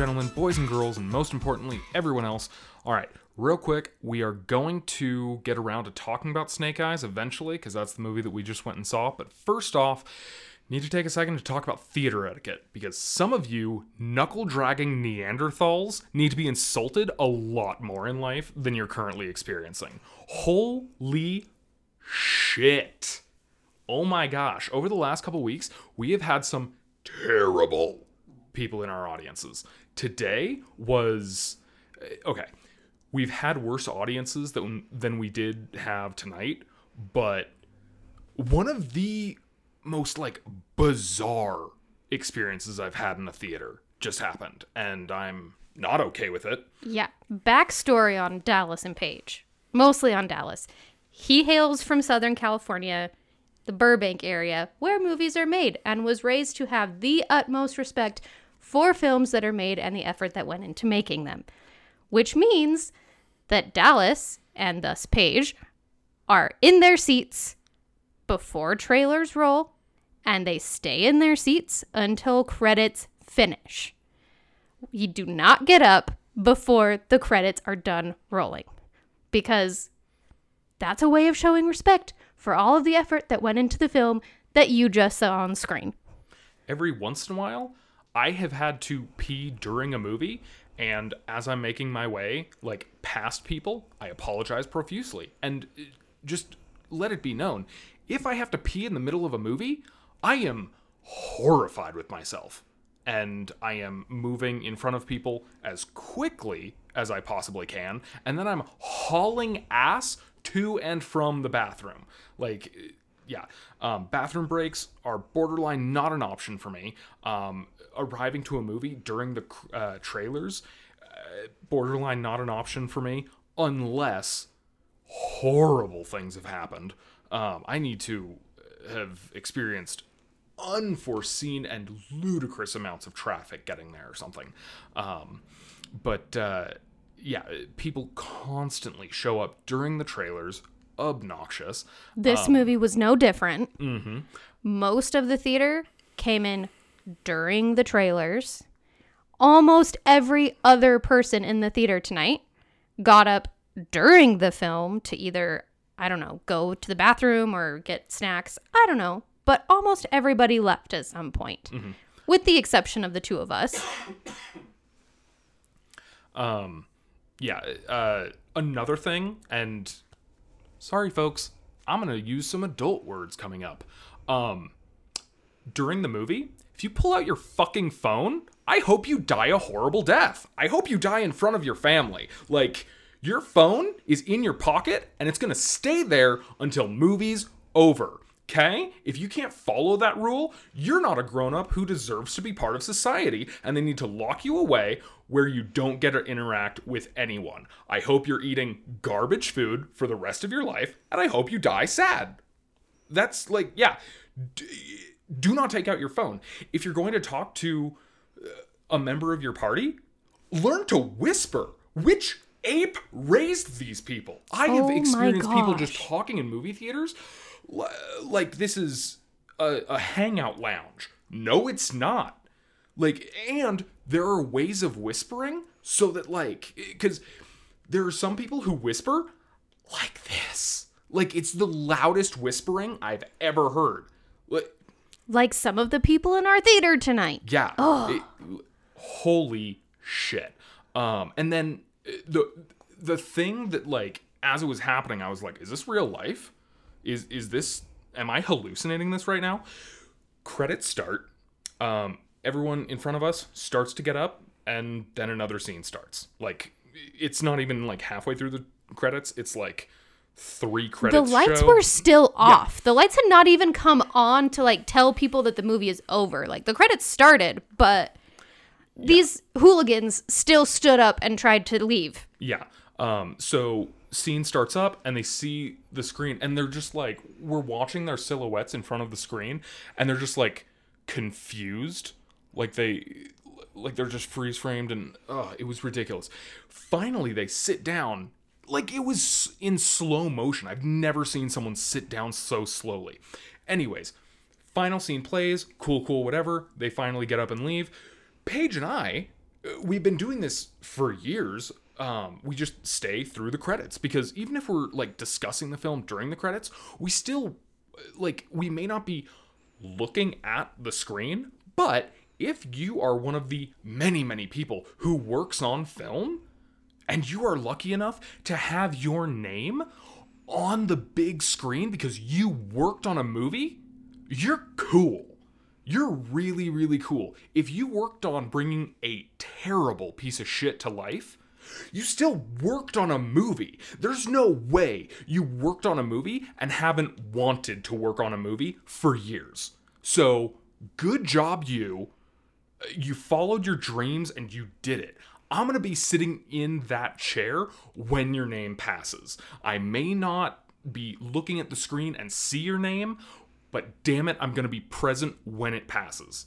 gentlemen, boys and girls, and most importantly, everyone else. All right, real quick, we are going to get around to talking about Snake Eyes eventually, because that's the movie that we just went and saw. But first off, need to take a second to talk about theater etiquette, because some of you knuckle dragging Neanderthals need to be insulted a lot more in life than you're currently experiencing. Holy shit. Oh my gosh, over the last couple weeks, we have had some terrible people in our audiences. Today was eh, okay. We've had worse audiences than than we did have tonight, but one of the most like bizarre experiences I've had in a theater just happened, and I'm not okay with it. Yeah. Backstory on Dallas and Paige. Mostly on Dallas. He hails from Southern California, the Burbank area, where movies are made, and was raised to have the utmost respect for films that are made and the effort that went into making them. Which means that Dallas, and thus Paige, are in their seats before trailers roll, and they stay in their seats until credits finish. You do not get up before the credits are done rolling because that's a way of showing respect for all of the effort that went into the film that you just saw on screen. Every once in a while, I have had to pee during a movie, and as I'm making my way, like past people, I apologize profusely. And uh, just let it be known if I have to pee in the middle of a movie, I am horrified with myself. And I am moving in front of people as quickly as I possibly can. And then I'm hauling ass to and from the bathroom. Like, yeah, um, bathroom breaks are borderline not an option for me. Um, arriving to a movie during the uh, trailers, uh, borderline not an option for me unless horrible things have happened. Um, I need to have experienced unforeseen and ludicrous amounts of traffic getting there or something. Um, but uh, yeah, people constantly show up during the trailers, obnoxious. This movie was no different. Most of the theater came in during the trailers. Almost every other person in the theater tonight got up during the film to either, I don't know, go to the bathroom or get snacks. I don't know. But almost everybody left at some point, with the exception of the two of us. Um, yeah uh, another thing and sorry folks i'm gonna use some adult words coming up um during the movie if you pull out your fucking phone i hope you die a horrible death i hope you die in front of your family like your phone is in your pocket and it's gonna stay there until movie's over Okay? If you can't follow that rule, you're not a grown up who deserves to be part of society, and they need to lock you away where you don't get to interact with anyone. I hope you're eating garbage food for the rest of your life, and I hope you die sad. That's like, yeah. D- do not take out your phone. If you're going to talk to uh, a member of your party, learn to whisper. Which ape raised these people? I have Oh experienced people just talking in movie theaters like this is a, a hangout lounge. No, it's not. Like, and there are ways of whispering so that, like, because there are some people who whisper like this. Like, it's the loudest whispering I've ever heard. Like, Like some of the people in our theater tonight. yeah. it- holy shit. Um, and then uh, the the thing that like as it was happening, I was like, is this real life? Is is this am I hallucinating this right now? Credits start. Um, everyone in front of us starts to get up, and then another scene starts. Like it's not even like halfway through the credits. It's like three credits. The lights show. were still off. The lights had not even come on to like tell people that the movie is over. Like the credits started, but these hooligans still stood up and tried to leave. Yeah. Um, so scene starts up and they see the screen and they're just like we're watching their silhouettes in front of the screen and they're just like confused. Like they like they're just freeze framed and oh, it was ridiculous. Finally they sit down like it was in slow motion. I've never seen someone sit down so slowly. Anyways, final scene plays, cool, cool, whatever. They finally get up and leave. Paige and I we've been doing this for years. Um, we just stay through the credits because even if we're like discussing the film during the credits, we still like we may not be looking at the screen, but if you are one of the many, many people who works on film and you are lucky enough to have your name on the big screen because you worked on a movie, you're cool. You're really, really cool. If you worked on bringing a terrible piece of shit to life, you still worked on a movie. There's no way you worked on a movie and haven't wanted to work on a movie for years. So, good job, you. You followed your dreams and you did it. I'm going to be sitting in that chair when your name passes. I may not be looking at the screen and see your name, but damn it, I'm going to be present when it passes.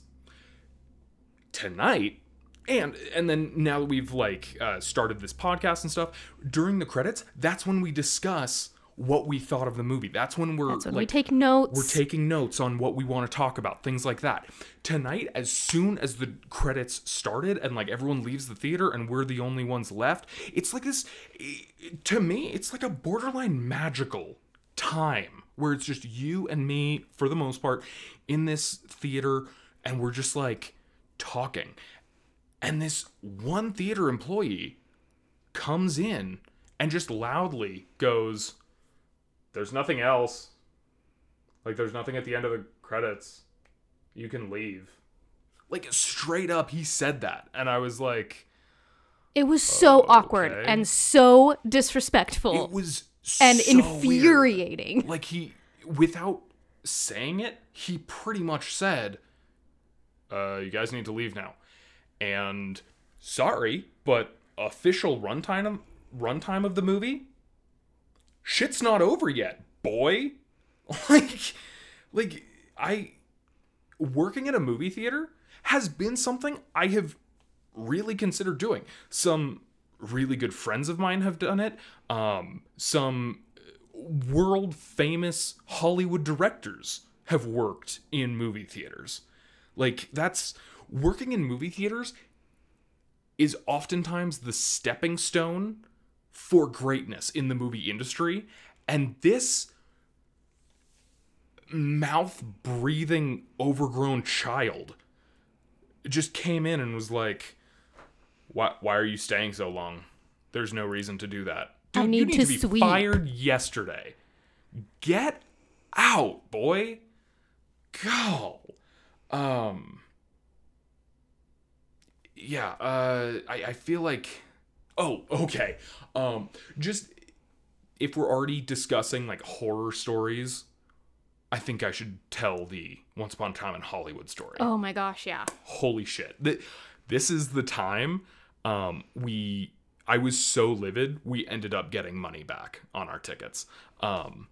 Tonight, and and then now that we've like uh, started this podcast and stuff during the credits that's when we discuss what we thought of the movie. That's when we're That's when like we take notes. we're taking notes on what we want to talk about things like that. Tonight as soon as the credits started and like everyone leaves the theater and we're the only ones left it's like this to me it's like a borderline magical time where it's just you and me for the most part in this theater and we're just like talking. And this one theater employee comes in and just loudly goes, There's nothing else. Like, there's nothing at the end of the credits. You can leave. Like, straight up, he said that. And I was like, it was so awkward and so disrespectful It was and so weird. infuriating. Like, he, without saying it, he pretty much said, uh, You guys need to leave now. And sorry, but official runtime of, runtime of the movie, shit's not over yet, boy. Like, like I working at a movie theater has been something I have really considered doing. Some really good friends of mine have done it. Um, some world famous Hollywood directors have worked in movie theaters. Like that's working in movie theaters is oftentimes the stepping stone for greatness in the movie industry. And this mouth breathing overgrown child just came in and was like why why are you staying so long? There's no reason to do that. I need you need to to be sweep." fired yesterday. Get out boy. Go. Um yeah uh I, I feel like oh okay. Um just if we're already discussing like horror stories i think i should tell the once upon a time in hollywood story. Oh my gosh, yeah. holy shit. Th- this is the time um we i was so livid we ended up getting money back on our tickets. Um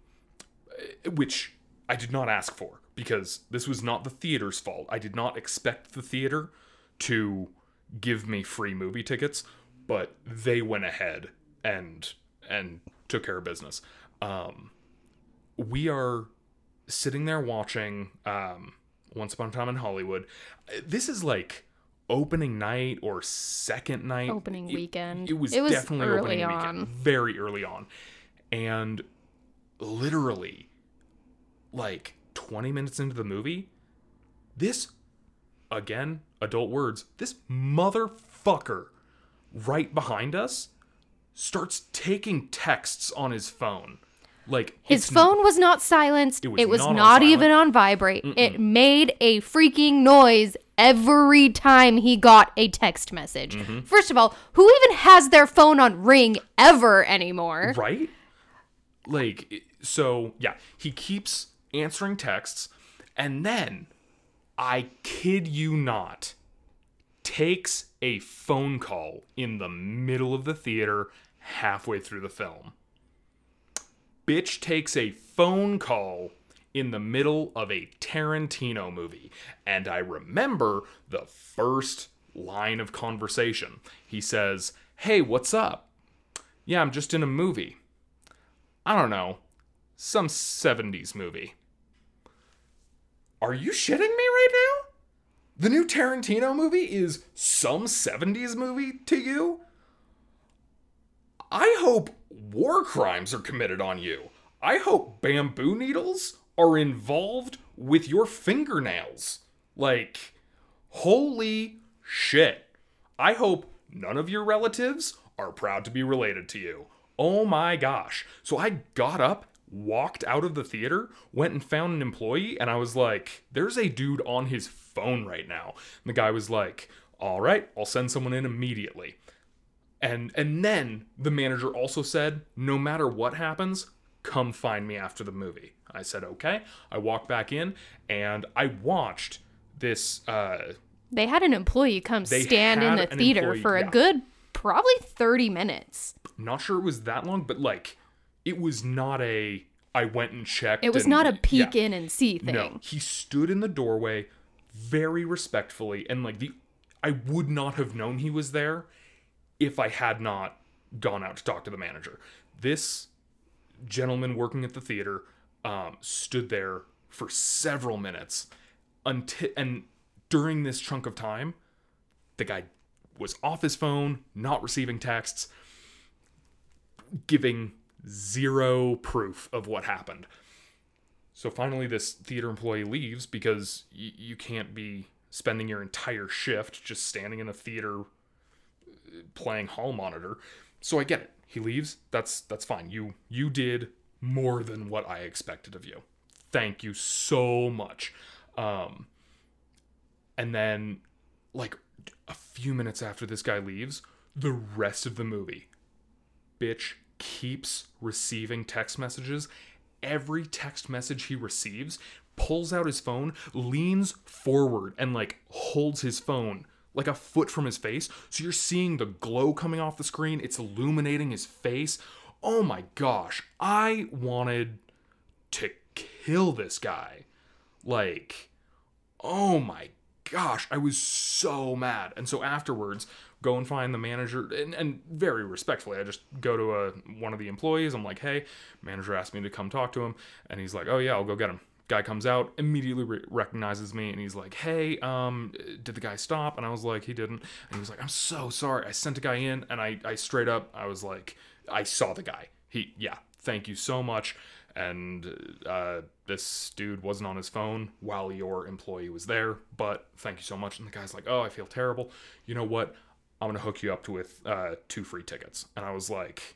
which i did not ask for because this was not the theater's fault. I did not expect the theater to give me free movie tickets but they went ahead and and took care of business. Um we are sitting there watching um once upon a time in hollywood. This is like opening night or second night. Opening It- weekend. it was, It was definitely early opening on. weekend very early on. And literally like 20 minutes into the movie this again adult words this motherfucker right behind us starts taking texts on his phone like His phone was not silenced. It was was, not on even on vibrate. It made a freaking noise every time he got a text message. Mm-hmm. First of all, who even has their phone on ring ever anymore? right like so yeah he keeps answering texts and then i kid you not takes a phone call in the middle of the theater halfway through the film bitch takes a phone call in the middle of a Tarantino movie. And I remember the first line of conversation. He says, Hey, what's up? Yeah, I'm just in a movie. I don't know, some 70s movie. Are you shitting me right now? The new Tarantino movie is some 70s movie to you? I hope war crimes are committed on you. I hope bamboo needles are involved with your fingernails. Like, holy shit. I hope none of your relatives are proud to be related to you. Oh my gosh. So I got up, walked out of the theater, went and found an employee, and I was like, there's a dude on his phone right now. And the guy was like, all right, I'll send someone in immediately. And and then the manager also said, no matter what happens, come find me after the movie. I said, okay. I walked back in and I watched this uh They had an employee come stand in the theater employee, for a yeah. good probably 30 minutes. not sure it was that long, but like it was not a I went and checked. It was and- not a peek yeah. in and see thing. No, he stood in the doorway very respectfully and like the I would not have known he was there if I had not gone out to talk to the manager. This gentleman working at the theater um, stood there for several minutes until and during this chunk of time the guy was off his phone, not receiving texts, giving zero proof of what happened. So finally, this theater employee leaves because y- you can't be spending your entire shift just standing in a theater uh, playing hall monitor. So I get it. He leaves. That's that's fine. You you did more than what I expected of you. Thank you so much. Um, and then, like a few minutes after this guy leaves, the rest of the movie, bitch keeps receiving text messages. Every text message he receives, pulls out his phone, leans forward, and like holds his phone like a foot from his face. So you're seeing the glow coming off the screen, it's illuminating his face. Oh my gosh, I wanted to kill this guy. Like, oh my gosh, I was so mad. And so afterwards, go and find the manager, and, and very respectfully, I just go to a, one of the employees. I'm like, hey, manager asked me to come talk to him, and he's like, oh yeah, I'll go get him. Guy comes out, immediately re- recognizes me, and he's like, hey, um, did the guy stop? And I was like, he didn't. And he was like, I'm so sorry. I sent a guy in, and I, I straight up, I was like, I saw the guy. He, yeah, thank you so much. And uh, this dude wasn't on his phone while your employee was there, but thank you so much. And the guy's like, oh, I feel terrible. You know what? I'm gonna hook you up with uh, two free tickets. And I was like,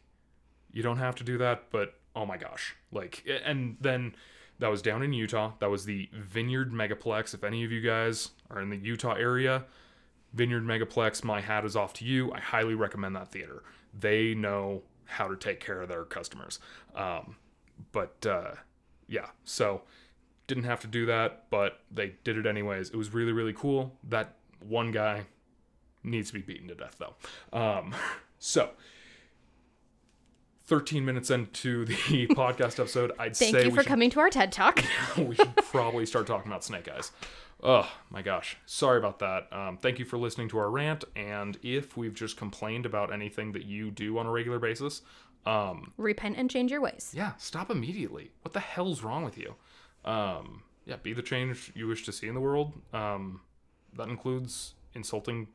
you don't have to do that, but oh my gosh, like, and then that was down in Utah. That was the Vineyard Megaplex. If any of you guys are in the Utah area, Vineyard Megaplex, my hat is off to you. I highly recommend that theater. They know how to take care of their customers. Um, but uh, yeah, so didn't have to do that, but they did it anyways. It was really, really cool. That one guy needs to be beaten to death, though. Um, so. 13 minutes into the podcast episode, I'd Thank say you for should coming to our TED Talk. we should probably start talking about Snake Eyes. Oh my gosh. Sorry about that. Um, thank you for listening to our rant. And if we've just complained about anything that you do on a regular basis, um, Repent and change your ways. yeah, stop immediately. What the hell's wrong with you? Um, yeah, be the change you wish to see in the world. Um, that includes insulting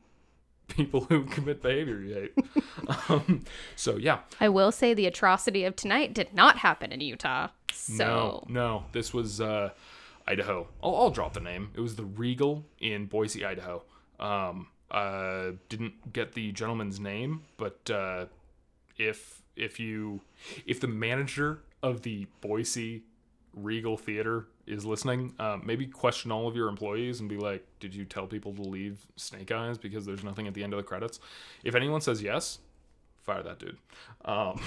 people who commit behavior you hate. um, so yeah, I will say the atrocity of tonight did not happen in Utah. So No, no, this was uh, Idaho. I'll, I'll drop the name. It was the Regal in Boise, Idaho. Um, uh, didn't get the gentleman's name, but uh, if if you if the manager of the Boise Regal Theater is listening, um, maybe question all of your employees and be like, "Did you tell people to leave Snake Eyes because there's nothing at the end of the credits?" If anyone says yes, fire that dude. Um,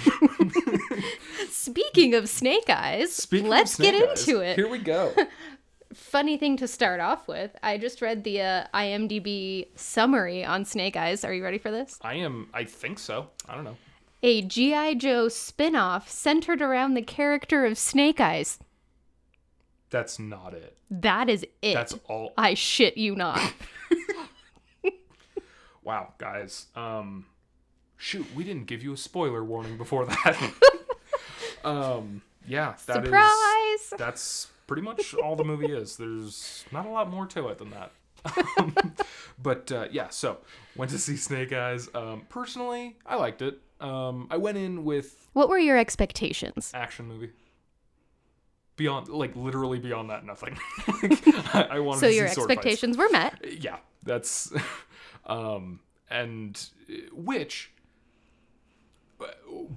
speaking of snake eyes, speaking let's get Eyes, into it. Here we go. Funny thing to start off with. I just read the uh, IMDb summary on Snake Eyes. Are you ready for this? I am. I think so. I don't know. A G.I. Joe spin off centered around the character of Snake Eyes. That's not it. That is it. That's all. I shit you not. Wow, guys. Um, shoot, we didn't give you a spoiler warning before that. um, yeah, that is. Surprise! That's pretty much all the movie is. There's not a lot more to it than that. Um, but uh, yeah, so went to see Snake Eyes. Um, personally, I liked it. Um, I went in with What were your expectations? action movie. Beyond, like literally beyond that, nothing. like, I, I wanted So to your see sword fights. expectations were met. Yeah, that's, um, and which.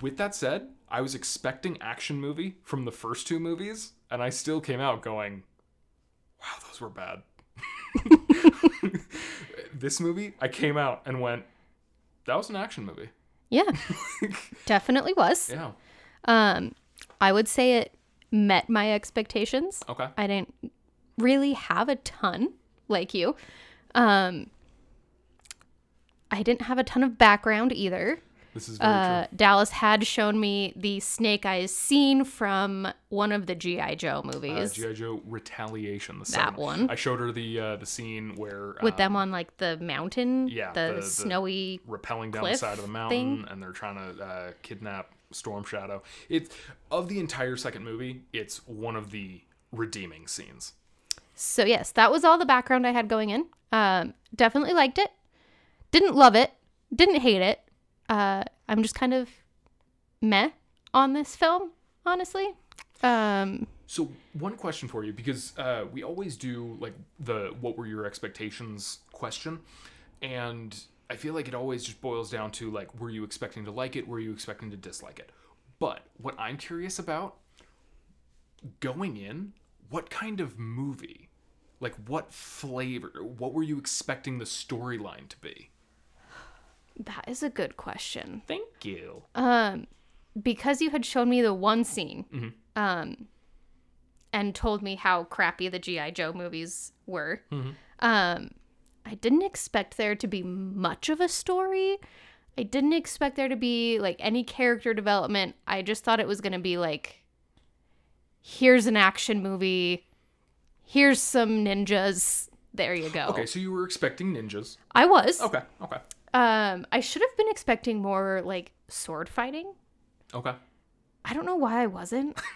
With that said, I was expecting action movie from the first two movies, and I still came out going, "Wow, those were bad." this movie, I came out and went, "That was an action movie." Yeah. Definitely was. Yeah. Um I would say it met my expectations. Okay. I didn't really have a ton like you. Um I didn't have a ton of background either. This is very Uh, Dallas had shown me the Snake Eyes scene from one of the GI Joe true. Uh, movies GI Joe Retaliation. The That one. I showed her the uh, the scene where with um, them on like the mountain, yeah, the, the- the- snowy. rappelling down the side of the mountain thing. and they're trying to uh, kidnap Storm Shadow. It's of the entire second movie, it's one of the redeeming scenes. So yes, that was all the background I had going in. Um, definitely liked it. Didn't love it. Didn't hate it. Uh, I'm just kind of meh on this film, honestly. Um, So one question for you because uh, we always do like the what were your expectations question, and I feel like it always just boils down to like were you expecting to like it, were you expecting to dislike it. But what I'm curious about going in, what kind of movie, like what flavor, what were you expecting the storyline to be? that is a good question. Thank you. Um, because you had shown me the one scene, um, and told me how crappy the GI Joe movies were. Um, I didn't expect there to be much of a story. I didn't expect there to be like any character development. I just thought it was going to be like, here's an action movie. Here's some ninjas. There you go. Okay, so you were expecting ninjas. I was. Okay, okay, Um, I should have been expecting more like sword fighting. okay. I don't know why I wasn't.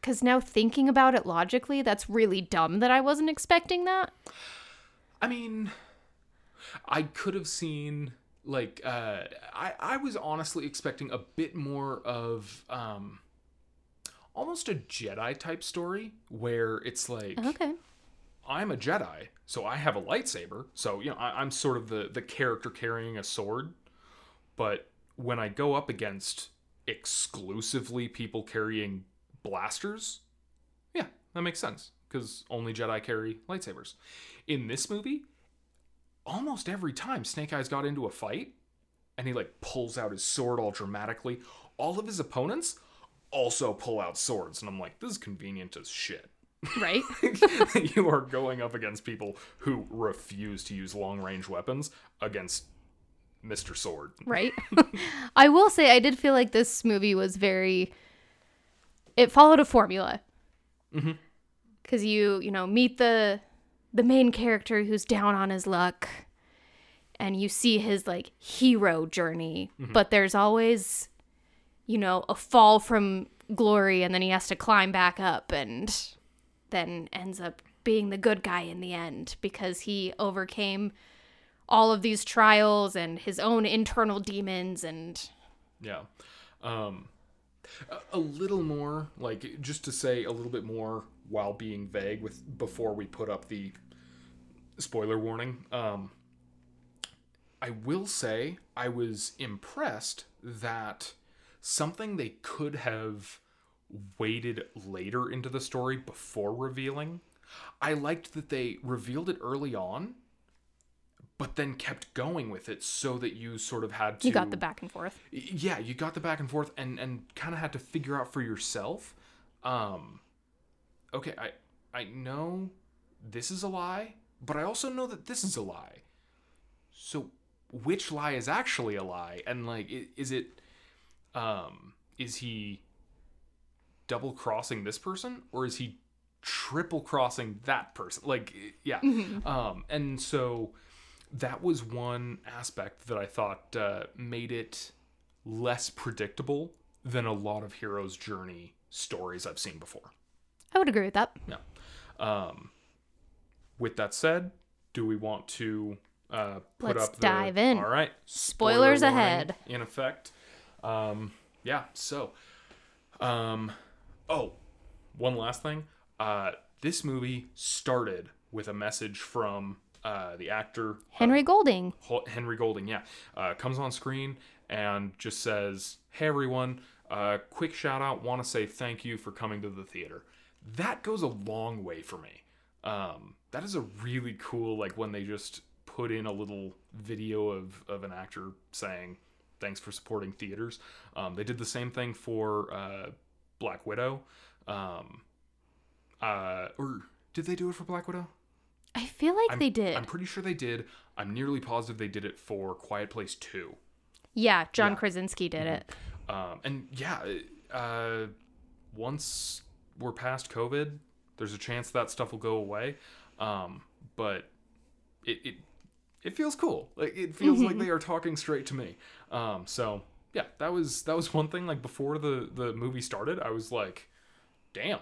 Because now thinking about it logically, that's really dumb that I wasn't expecting that. I mean, I could have seen like uh, I I was honestly expecting a bit more of um, almost a Jedi type story where it's like Okay. I'm a Jedi, so I have a lightsaber, so you know I, I'm sort of the the character carrying a sword, but when I go up against exclusively people carrying blasters, yeah, that makes sense because only Jedi carry lightsabers. In this movie, almost every time Snake Eyes got into a fight and he like pulls out his sword all dramatically, all of his opponents also pull out swords, and I'm like, this is convenient as shit. Right? you are going up against people who refuse to use long range weapons against Mr. Sword. right? I will say I did feel like this movie was very it followed a formula. Mhm. Cuz you, you know, meet the the main character who's down on his luck and you see his like hero journey, but there's always you know, a fall from glory and then he has to climb back up and then ends up being the good guy in the end because he overcame all of these trials and his own internal demons and Yeah. Um, a little more, like, just to say a little bit more while being vague with before we put up the spoiler warning. Um, I will say I was impressed that something they could have waited later into the story before revealing. I liked that they revealed it early on, but then kept going with it so that you sort of had to you got the back and forth. yeah you got the back and forth and and kind of had to figure out for yourself um okay i i know this is a lie but i also know that this is a lie. So which lie is actually a lie? And like is it um is he double crossing this person or is he triple crossing that person? Like yeah. Um and so that was one aspect that I thought uh, made it less predictable than a lot of heroes' journey stories I've seen before. I would agree with that. Yeah. Um, with that said, do we want to uh, put Let's up the, dive in. All right, Spoilers Spoiler ahead. In effect, um, yeah. So, um, oh, one last thing. Uh, this movie started with a message from uh, the actor Henry Golding. Hol- Henry Golding, yeah, uh, comes on screen and just says, "Hey everyone, uh, quick shout out. Want to say thank you for coming to the theater." That goes a long way for me. Um, that is a really cool, like when they just put in a little video of of an actor saying, "Thanks for supporting theaters." Um, they did the same thing for uh, Black Widow. Um, uh, or did they do it for Black Widow? I feel like they did. I'm pretty sure they did. I'm nearly positive they did it for Quiet Place 2. yeah, John Yeah. Krasinski did it. Um, and yeah, uh, once we're past COVID, there's a chance that stuff will go away. Um, but it, it it feels cool. Like it feels like they are talking straight to me. Um, so yeah, that was that was one thing. Like before the the movie started, I was like, damn,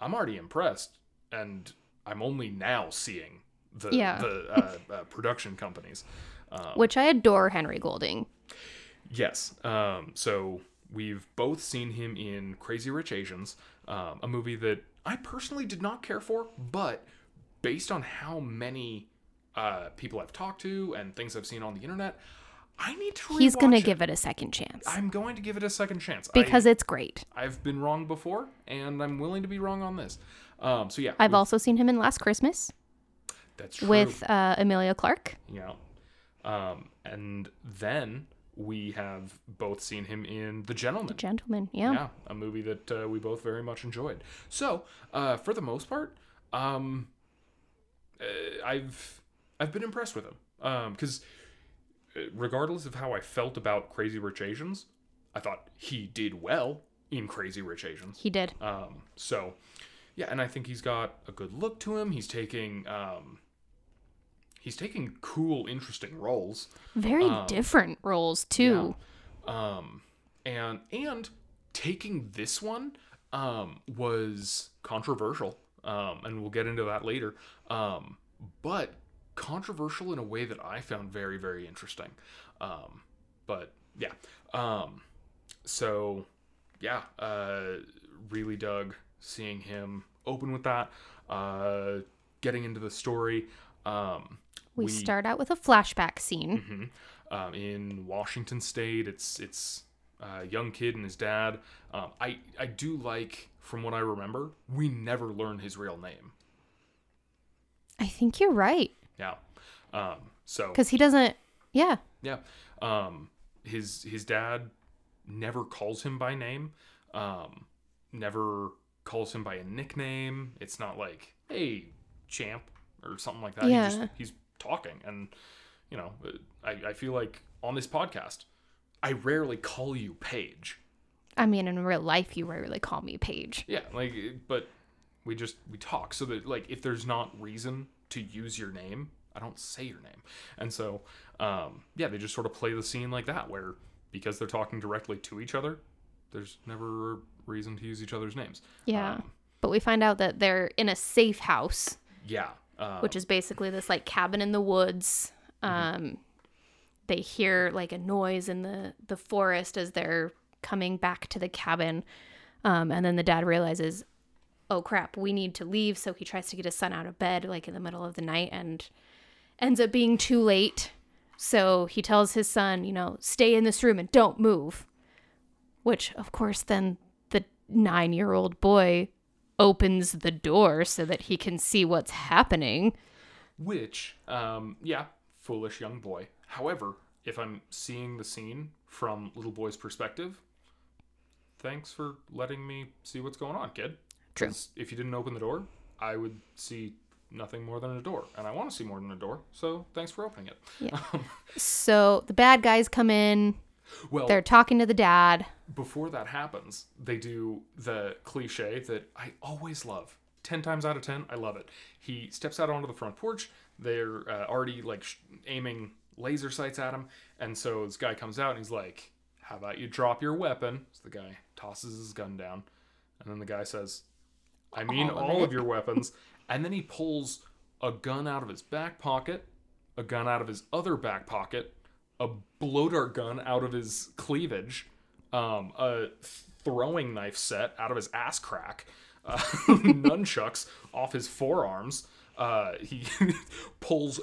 I'm already impressed, and I'm only now seeing the Yeah. the uh, uh, production companies. Um, Which I adore Henry Golding. Yes. Um, so we've both seen him in Crazy Rich Asians, um, a movie that I personally did not care for, but based on how many uh, people I've talked to and things I've seen on the internet, I need to. He's going to give it a second chance I'm going to give it a second chance because it's great. I, I've been wrong before, and I'm willing to be wrong on this. Um, so yeah, I've also seen him in Last Christmas that's true. with uh, Emilia Clarke. Yeah. Um, and then we have both seen him in The Gentlemen. The Gentlemen, yeah. yeah, a movie that uh, we both very much enjoyed. So, uh, for the most part, um, uh, I've I've been impressed with him because regardless of how I felt about Crazy Rich Asians, I thought he did well in Crazy Rich Asians. He did. Um, so, yeah, and I think he's got a good look to him. He's taking um, he's taking cool, interesting roles. Very different roles too. um and and taking this one um was controversial. Um and we'll get into that later. Um but controversial in a way that i found very very interesting. Um but yeah. Um so yeah uh really dug seeing him open with that uh getting into the story. Um We, start out with a flashback scene. Mhm. Um, in Washington State, it's it's a young kid and his dad. Um, I I do like, from what I remember, we never learn his real name. I think you're right Yeah. Um, so because he doesn't. Yeah, yeah, um, his his dad never calls him by name. Um, never calls him by a nickname. It's not like hey champ or something like that. He Yeah. just, he's talking and you know I, I feel like on this podcast I rarely call you Paige. I mean, in real life, you rarely call me Paige. Yeah, like but we just we talk so that like if there's not reason to use your name, I don't say your name. And so um yeah, they just sort of play the scene like that where because they're talking directly to each other, there's never a reason to use each other's names. Yeah, Um, but we find out that they're in a safe house, yeah. Uh, which is basically this like cabin in the woods. Mm-hmm. Um, they hear like a noise in the the forest as they're coming back to the cabin, um, and then the dad realizes, "Oh crap, we need to leave." So he tries to get his son out of bed like in the middle of the night, and ends up being too late. So he tells his son, you know, stay in this room and don't move. Which, of course, then the nine year old boy opens the door so that he can see what's happening. Which, um, yeah, foolish young boy. However, if I'm seeing the scene from little boy's perspective, thanks for letting me see what's going on, kid. True. If you didn't open the door, I would see nothing more than a door, and I want to see more than a door. So thanks for opening it. Yeah. So the bad guys come in, Well, they're talking to the dad. before that happens, they do the cliche that I always love. 10 times out of 10, I love it. He steps out onto the front porch. They're uh, already like sh- aiming laser sights at him. And so this guy comes out and he's like, How about you drop your weapon? So the guy tosses his gun down. And then the guy says, I mean, All of all of your weapons. And then he pulls a gun out of his back pocket, a gun out of his other back pocket, a blow dart gun out of his cleavage, um, a throwing knife set out of his ass crack, uh, nunchucks off his forearms. Uh, he pulls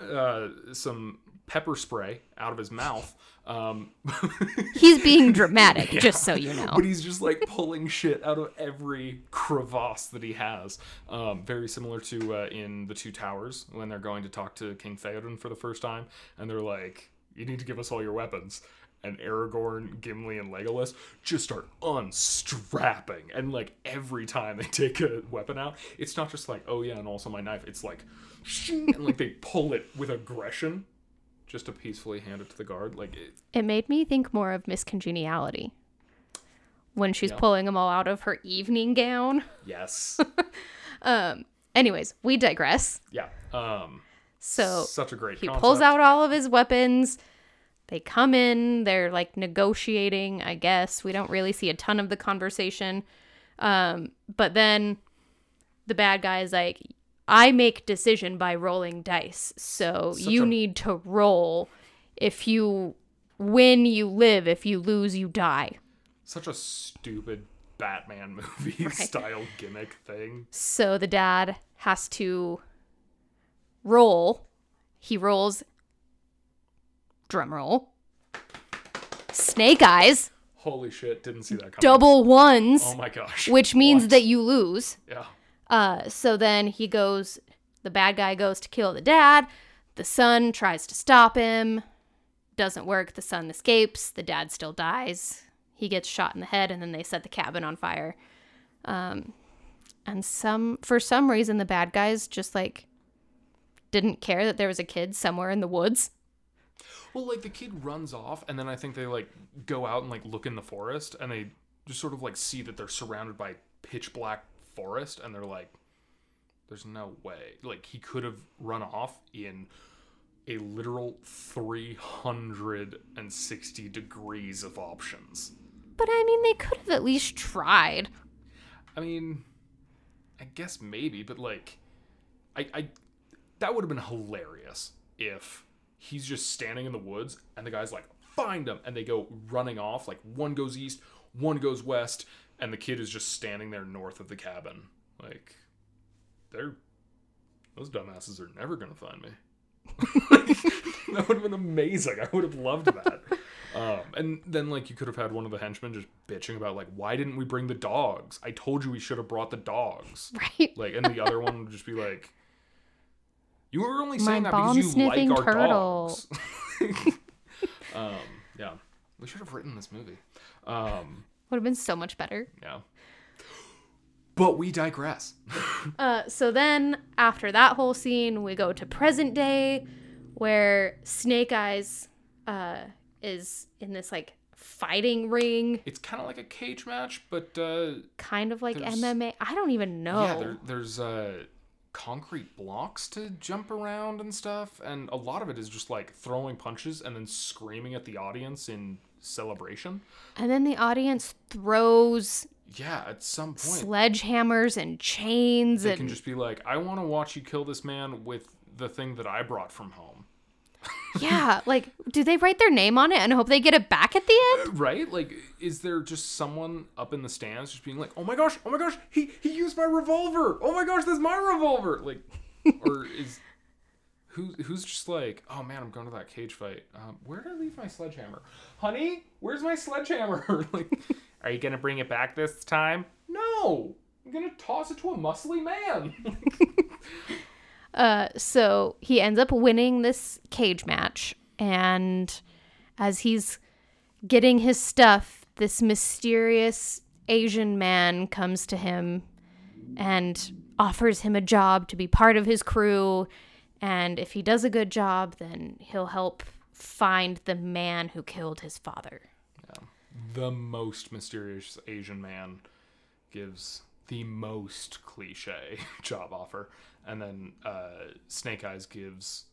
uh, some pepper spray out of his mouth. Um, He's being dramatic, just so you know. but he's just like pulling shit out of every crevasse that he has. Um, very similar to uh, in the Two Towers when they're going to talk to King Theoden for the first time, and they're like, "You need to give us all your weapons." And Aragorn, Gimli, and Legolas just start unstrapping, and like every time they take a weapon out, it's not just like, "Oh yeah," and also my knife. It's like, and like they pull it with aggression, just to peacefully hand it to the guard. Like it, It made me think more of Miss Congeniality when she's Yeah. pulling them all out of her evening gown. yes, um. Anyways, we digress. yeah. Um, So such a great. he concept. pulls out all of his weapons. They come in, they're like negotiating, I guess. We don't really see a ton of the conversation. Um, but then the bad guy is like, I make decision by rolling dice. So Such you a- need to roll. If you win, you live. If you lose, you die. Such a stupid Batman movie style gimmick thing. So the dad has to roll. He rolls, drum roll, snake eyes, Holy shit! Didn't see that coming. double ones, Oh my gosh. which means What? that you lose. yeah. Uh, so then he goes, the bad guy goes to kill the dad. The son tries to stop him. Doesn't work. The son escapes. The dad still dies. He gets shot in the head, and then they set the cabin on fire. Um, and some, for some reason, the bad guys just like didn't care that there was a kid somewhere in the woods. Well, like the kid runs off, and then I think they like go out and like look in the forest, and they just sort of like see that they're surrounded by pitch black forest, and they're like, "There's no way." Like he could have run off in a literal 360 degrees of options. But I mean, they could have at least tried. I mean, I guess maybe, but like, I, I, that would have been hilarious if he's just standing in the woods and the guy's like, find him, and they go running off. Like one goes east, one goes west, and the kid is just standing there north of the cabin. Like, they're those dumbasses are never gonna find me. that would have been amazing. I would have loved that. Um, and then like you could have had one of the henchmen just bitching about like why didn't we bring the dogs? I told you we should have brought the dogs. Right? Like, and the other one would just be like, you were only My saying that because you like bomb-sniffing our turtle." dogs. um, yeah, we should have written this movie. Um, Would have been so much better. yeah, but we digress. Uh, so then after that whole scene, we go to present day, where Snake Eyes uh, is in this like fighting ring, it's kind of like a cage match, but uh, kind of like There's- MMA. I don't even know. Yeah, there, there's uh, concrete blocks to jump around and stuff, and a lot of it is just like throwing punches and then screaming at the audience in celebration. and then the audience throws Yeah, at some point sledgehammers and chains they and can just be like, "I want to watch you kill this man with the thing that I brought from home." Yeah, like do they write their name on it and hope they get it back at the end? Right? Like, is there just someone up in the stands just being like, "Oh my gosh, oh my gosh, he he used my revolver! Oh my gosh, that's my revolver!" Like, or is who who's just like, "Oh man, I'm going to that cage fight. Um, where did I leave my sledgehammer, honey? Where's my sledgehammer? like, are you gonna bring it back this time? No, I'm gonna toss it to a muscly man. Uh, so he ends up winning this cage match, and as he's getting his stuff, this mysterious Asian man comes to him and offers him a job to be part of his crew. And if he does a good job, then he'll help find the man who killed his father. the most mysterious Asian man gives the most cliche job offer, and then uh, Snake Eyes gives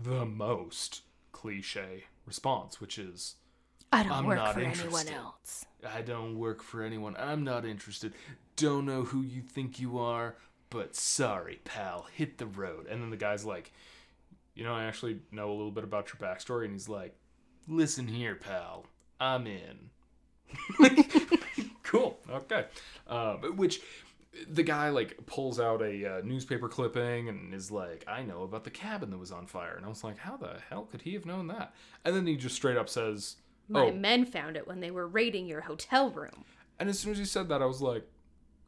the most cliche response, which is, I don't I'm work not for anyone else. "I don't work for anyone. I'm not interested. Don't know who you think you are, but sorry, pal, hit the road. And then the guy's like, you know, I actually know a little bit about your backstory. And he's like, listen here, pal, I'm in. cool. Okay. Um, which the guy like pulls out a uh, newspaper clipping and is like, I know about the cabin that was on fire. And I was like, how the hell could he have known that? And then he just straight up says, My oh, men found it when they were raiding your hotel room. And as soon as he said that, I was like,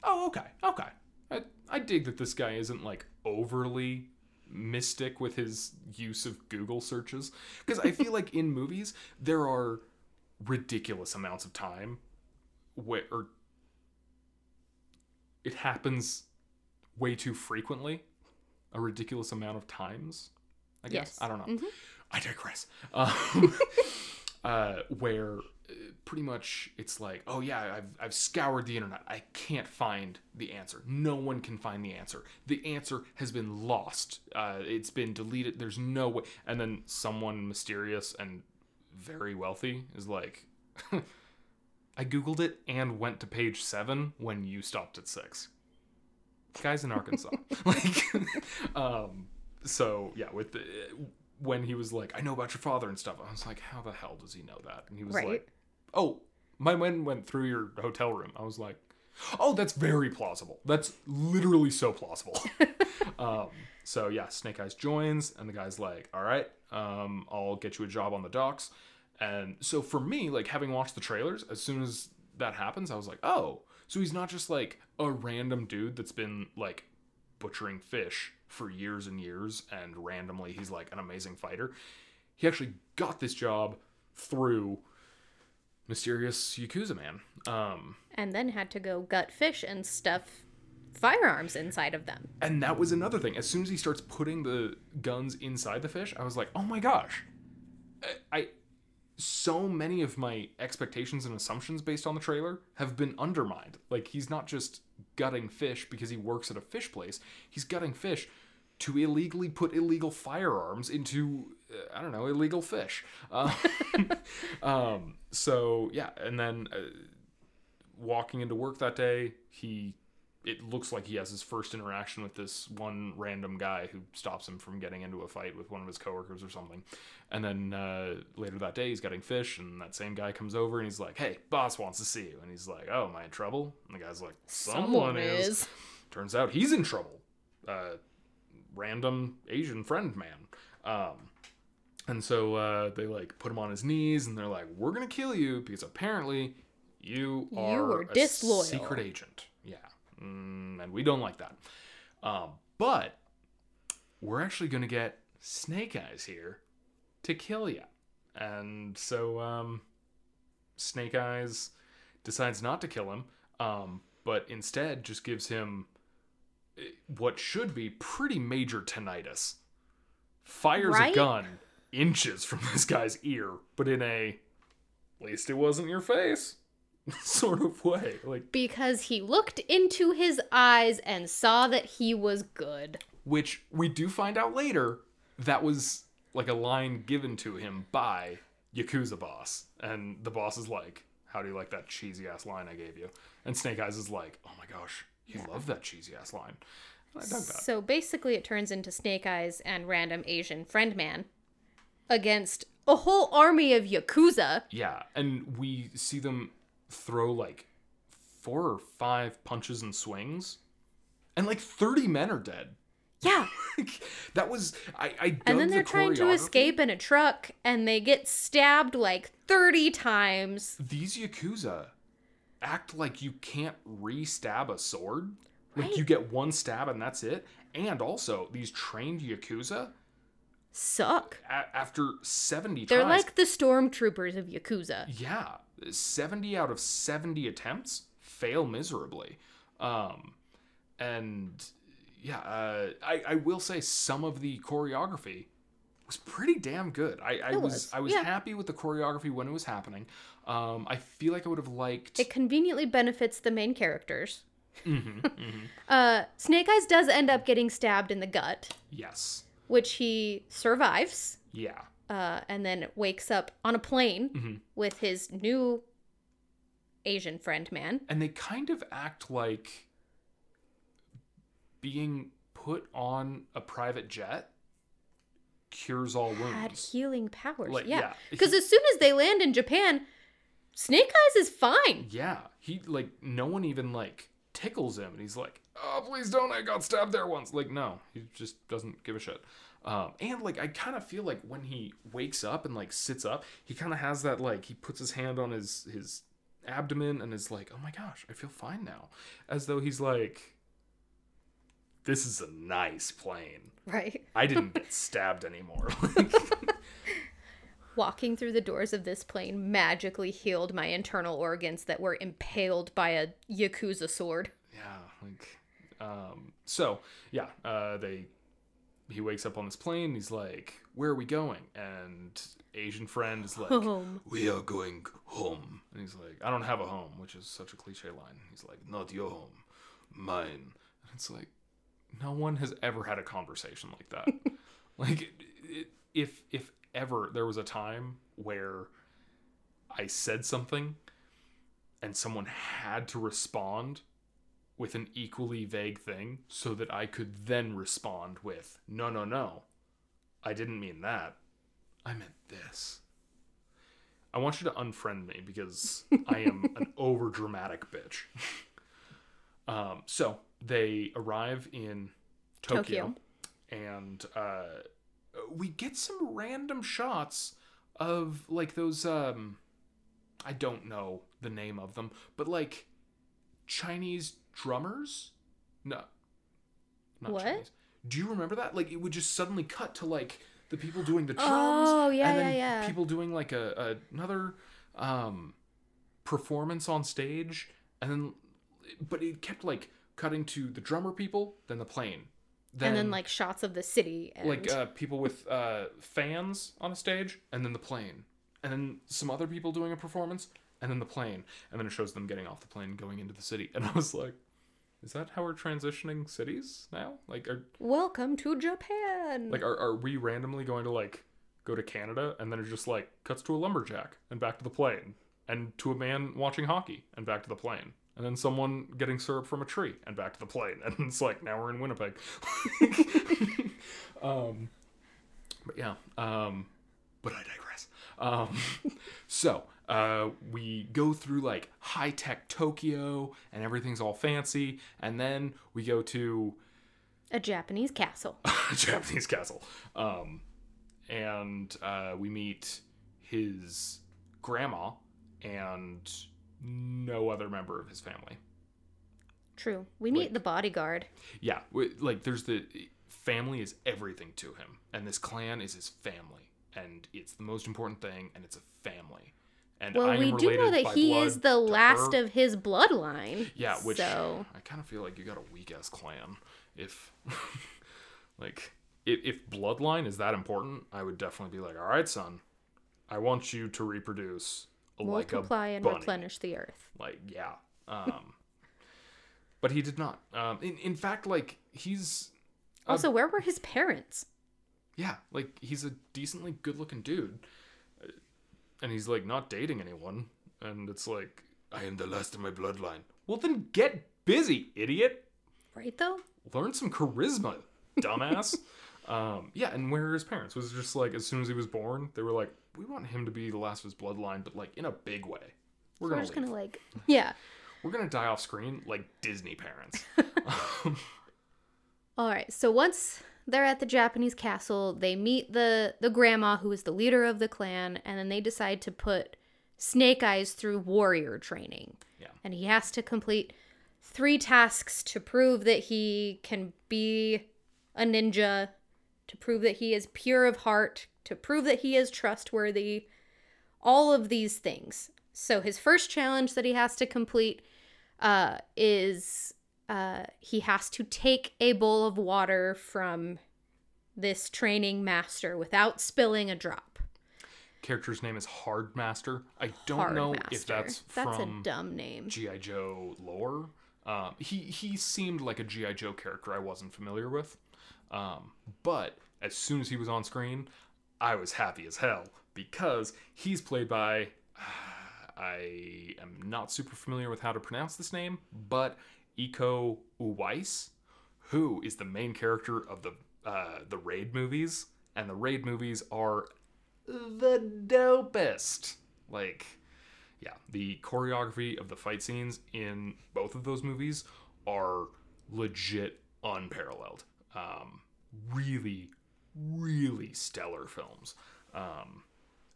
oh, okay, okay. I, I dig that this guy isn't like overly mystic with his use of Google searches. Because I feel like in movies, there are ridiculous amounts of time where or it happens way too frequently, a ridiculous amount of times. I guess. Yes. Mm-hmm. I don't know. I digress. Um, uh, where uh, pretty much it's like, oh yeah, I've, I've scoured the internet. I can't find the answer. No one can find the answer. The answer has been lost. Uh, it's been deleted. There's no way. And then someone mysterious and very wealthy is like, I googled it and went to page seven when you stopped at six. Guys in Arkansas, like, um, so yeah, with the when he was like, I know about your father and stuff, I was like, how the hell does he know that? And he was Right. like, oh, my men went through your hotel room. I was like, oh, that's very plausible. That's literally so plausible. um, so yeah, Snake Eyes joins, and the guy's like, all right, um, I'll get you a job on the docks. And so for me, like having watched the trailers, as soon as that happens, I was like, oh, so he's not just like a random dude that's been like butchering fish for years and years, and randomly he's like an amazing fighter. He actually got this job through mysterious Yakuza man. Um, And then had to go gut fish and stuff firearms inside of them. and that was another thing. As soon as he starts putting the guns inside the fish, I was like, oh my gosh. I, I so many of my expectations and assumptions based on the trailer have been undermined. Like he's not just gutting fish because he works at a fish place. He's gutting fish to illegally put illegal firearms into uh, I don't know illegal fish. Um, um, so yeah, and then uh, walking into work that day, he it looks like he has his first interaction with this one random guy who stops him from getting into a fight with one of his coworkers or something. And then uh, later that day, he's getting fish, and that same guy comes over and he's like, "Hey, boss wants to see you." And he's like, "Oh, am I in trouble?" And the guy's like, "Someone, is. Turns out he's in trouble. Uh, random Asian friend man. Um, and so uh, they like put him on his knees, and they're like, "We're gonna kill you because apparently you You are were a disloyal." secret agent." Mm, and we don't like that. Um, but we're actually gonna get Snake Eyes here to kill you, and so um, Snake Eyes decides not to kill him, um, but instead just gives him eh, what should be pretty major tinnitus. Fires Right? a gun inches from this guy's ear, but in a at least it wasn't your face sort of way. Like Because he looked into his eyes and saw that he was good. which we do find out later that was like a line given to him by Yakuza boss. And the boss is like, How do you like that cheesy ass line I gave you? And Snake Eyes is like, Oh my gosh, you love that cheesy ass line. And I dug that. So basically, it turns into Snake Eyes and random Asian friend man against a whole army of Yakuza. Yeah, and we see them throw like four or five punches and swings, and like thirty men are dead. Yeah. that was I. I And then they're trying to escape in a truck and they get stabbed like 30 times. These yakuza act like you can't re-stab a sword. Like Right. you get one stab and that's it. And also, these trained yakuza, Suck. a- after seventy They're tries, like the stormtroopers of Yakuza. yeah, seventy out of seventy attempts fail miserably. Um, and yeah, uh, I I will say some of the choreography was pretty damn good. I, I was, was, I was yeah. happy with the choreography when it was happening. Um, I feel like I would have liked. It conveniently benefits the main characters. Mhm, mhm. Uh, Snake Eyes does end up getting stabbed in the gut, Yes. which he survives Yeah. Uh, and then wakes up on a plane Mhm. with his new Asian friend man. And they kind of act like being put on a private jet cures all wounds. Had healing powers. Like, yeah. yeah, Because he- as soon as they land in Japan, Snake Eyes is fine. Yeah, he like no one even like tickles him, and he's like, "Oh, please don't! I got stabbed there once." Like, no, he just doesn't give a shit. Um, and like, I kind of feel like when he wakes up and like sits up, he kind of has that like he puts his hand on his his abdomen and is like, "Oh my gosh, I feel fine now," as though he's like, "This is a nice plane. Right. I didn't get stabbed anymore." Walking through the doors of this plane magically healed my internal organs that were impaled by a Yakuza sword. Yeah, like um so yeah, uh they he wakes up on this plane, he's like, Where are we going? And Asian friend is like Home. We are going home. And he's like, I don't have a home, which is such a cliche line. He's like, Not your home, mine. And it's like, no one has ever had a conversation like that. like, it, it, if if ever there was a time where I said something and someone had to respond with an equally vague thing so that I could then respond with, no, no, no, I didn't mean that. I meant this. I want you to unfriend me because I am an over dramatic bitch. um, so they arrive in Tokyo, Tokyo. and uh, we get some random shots of like those um I don't know the name of them, but like Chinese drummers? No. Not What? Chinese. Do you remember that? Like it would just suddenly cut to like the people doing the drums Oh, yeah, and then yeah, yeah. people doing like a, a another um performance on stage and then but it kept like cutting to the drummer people, then the plane. Then, and then like shots of the city and like uh, people with uh, fans on a stage, and then the plane, and then some other people doing a performance, and then the plane, and then it shows them getting off the plane, going into the city, and I was like, "Is that how we're transitioning cities now? Like, are welcome to Japan. like are, are we randomly going to like go to Canada, and then it just like cuts to a lumberjack and back to the plane, and to a man watching hockey and back to the plane." And then someone getting syrup from a tree and back to the plane. And it's like, now we're in Winnipeg. um, but yeah, um, but I digress. Um, so uh, we go through like high tech Tokyo and everything's all fancy, and then we go to a Japanese castle. a Japanese castle, um, and uh, we meet his grandma and no other member of his family. True. We meet the bodyguard. Yeah, w- like there's the family is everything to him, and this clan is his family, and it's the most important thing, and it's a family. And Well, we do know that he is the last her. of his bloodline. Yeah, which so I kind of feel like you got a weak ass clan. If like if, if bloodline is that important, I would definitely be like, all right, son, I want you to reproduce like a multiply and bunny." replenish the earth. Like, yeah. Um, but he did not. Um, in in fact, like he's Also, where were his parents? yeah, like he's a decently good looking dude, and he's like not dating anyone, and it's like I am the last of my bloodline. Well, then get busy, idiot. Right though? learn some charisma, dumbass. um, yeah, and where are his parents? Was it just like as soon as he was born, they were like, we want him to be the last of his bloodline, but like in a big way. We're We're gonna just leave. gonna like Yeah. We're gonna die off screen like Disney parents. Alright, so once they're at the Japanese castle, they meet the the grandma who is the leader of the clan, and then they decide to put Snake Eyes through warrior training. Yeah. And he has to complete three tasks to prove that he can be a ninja, to prove that he is pure of heart, to prove that he is trustworthy, all of these things. So his first challenge that he has to complete uh, is uh, he has to take a bowl of water from this training master without spilling a drop. Character's name is Hardmaster. I don't Hard know master. if that's That's from a dumb name. GI Joe lore. Um, he he seemed like a GI Joe character I wasn't familiar with, um, but as soon as he was on screen, I was happy as hell because he's played by. I am not super familiar with how to pronounce this name, but Iko Uwais, who is the main character of the uh, the Raid movies, and the Raid movies are the dopest. Like, yeah, the choreography of the fight scenes in both of those movies are legit unparalleled. Um, really, really stellar films. Um,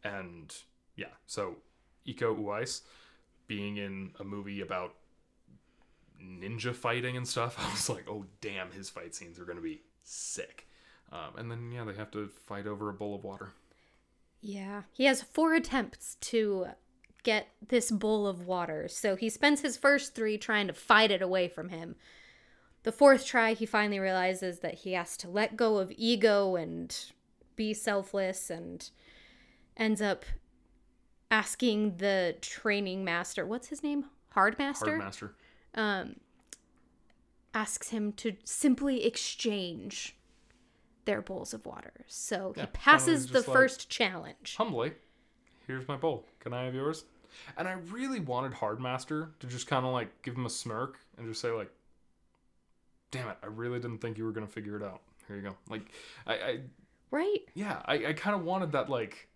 and yeah, so Iko Uwais being in a movie about ninja fighting and stuff, I was like, oh damn, his fight scenes are gonna be sick. Um, and then yeah, they have to fight over a bowl of water. Yeah. He has four attempts to get this bowl of water. So he spends his first three trying to fight it away from him. The fourth try, he finally realizes that he has to let go of ego and be selfless and ends up asking the training master, what's his name? Hardmaster? Hardmaster. Um, asks him to simply exchange their bowls of water. So he Yeah, passes the like- first challenge. Humbly, here's my bowl. Can I have yours? And I really wanted Hardmaster to just kind of like give him a smirk and just say like, "Damn it, I really didn't think you were gonna figure it out. Here you go." Like, I, I Right? yeah, I, I kind of wanted that like,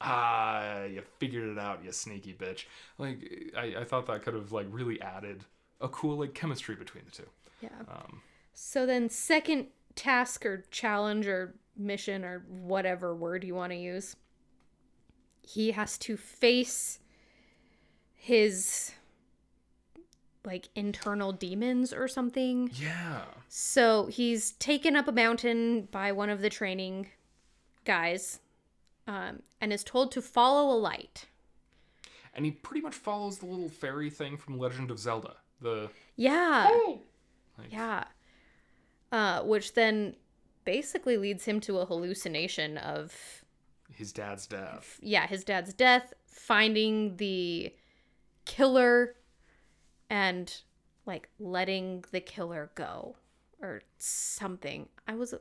ah, you figured it out, you sneaky bitch. Like, I, I thought that could have like really added a cool like chemistry between the two. Yeah. Um, So then, second task or challenge or mission or whatever word you want to use, he has to face his like internal demons or something. yeah, So he's taken up a mountain by one of the training guys um, and is told to follow a light. and he pretty much follows the little fairy thing from Legend of Zelda. The Yeah. Like- Yeah. Uh, which then basically leads him to a hallucination of, his dad's death. yeah, his dad's death, finding the killer, and like letting the killer go or something. I was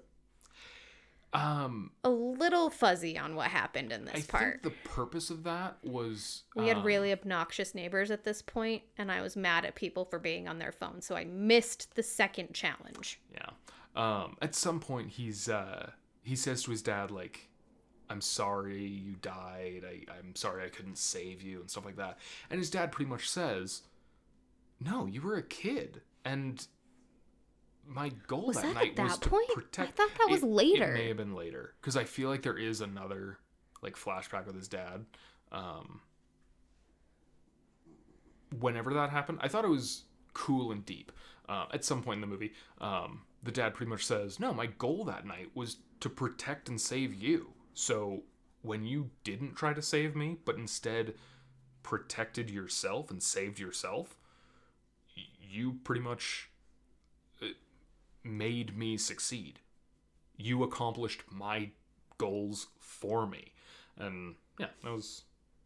Um, a little fuzzy on what happened in this part. I part. think the purpose of that was We had um, really obnoxious neighbors at this point, and I was mad at people for being on their phone, so I missed the second challenge. yeah. Um, at some point, he's uh, he says to his dad like, "I'm sorry you died. I, I'm sorry I couldn't save you and stuff like that." And his dad pretty much says, "No, you were a kid, and my goal Was that, that at night was that to point? I thought that was It- later. It may have been later because I feel like there is another like flashback with his dad. Um, whenever that happened, I thought it was cool and deep. Uh, at some point in the movie, um, the dad pretty much says, "No, my goal that night was to protect and save you. So when you didn't try to save me, but instead protected yourself and saved yourself, y- you pretty much made me succeed. You accomplished my goals for me." And yeah, that was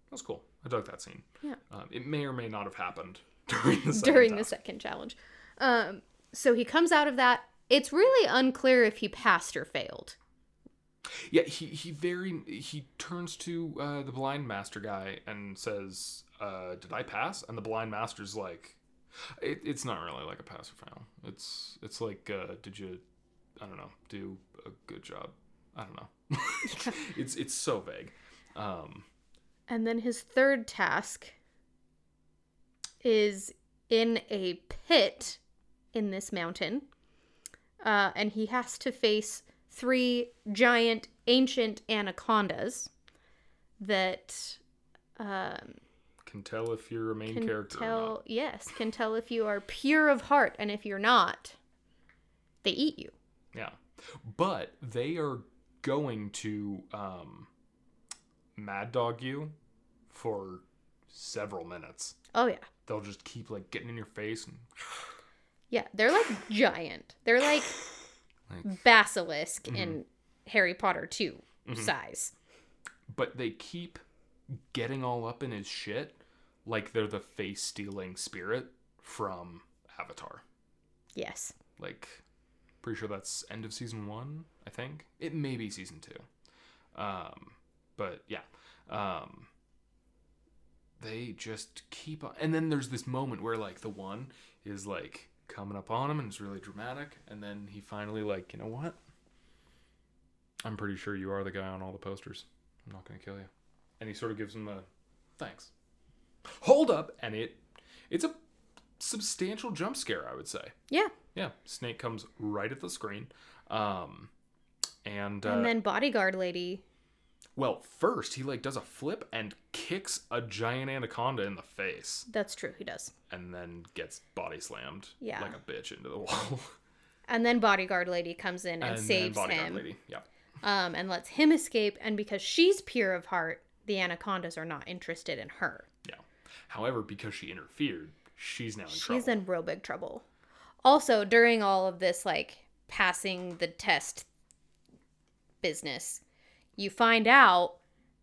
that was cool. I dug that scene. Yeah. Um, it may or may not have happened during the second during the second challenge. Um, so he comes out of that. It's really unclear if he passed or failed. Yeah, he he very he turns to uh, the blind master guy and says, uh, "Did I pass?" And the blind master's like, it, "It's not really like a pass or fail. It's it's like, uh, did you, I don't know, do a good job? I don't know. it's it's so vague. Um, And then his third task is in a pit in this mountain. Uh, and he has to face three giant ancient anacondas that um, can tell if you're a main can character or tell not. yes can tell if you are pure of heart and if you're not they eat you Yeah, but they are going to um, mad dog you for several minutes. oh yeah they'll just keep like getting in your face and yeah they're like giant they're like Like- basilisk in harry potter 2 Mm-hmm. size but they keep getting all up in his shit like they're the face stealing spirit from avatar yes like pretty sure that's end of season one i think it may be season two um but yeah um they just keep on and then there's this moment where like the one is like coming up on him and it's really dramatic. And then he finally like, you know what? I'm pretty sure you are the guy on all the posters. I'm not gonna kill you. And he sort of gives him a thanks. Hold up, and it it's a substantial jump scare, I would say. Yeah. Yeah, Snake comes right at the screen. Um and, uh, And then bodyguard lady. well, first he like does a flip and kicks a giant anaconda in the face That's true, he does. and then gets body slammed Yeah. like a bitch into the wall. And then bodyguard lady comes in and, and saves him. lady. Yeah. Um, and lets him escape. And because she's pure of heart, the anacondas are not interested in her. Yeah. However, because she interfered, she's now in trouble. She's trouble. in real big trouble. Also, during all of this, like passing the test business, you find out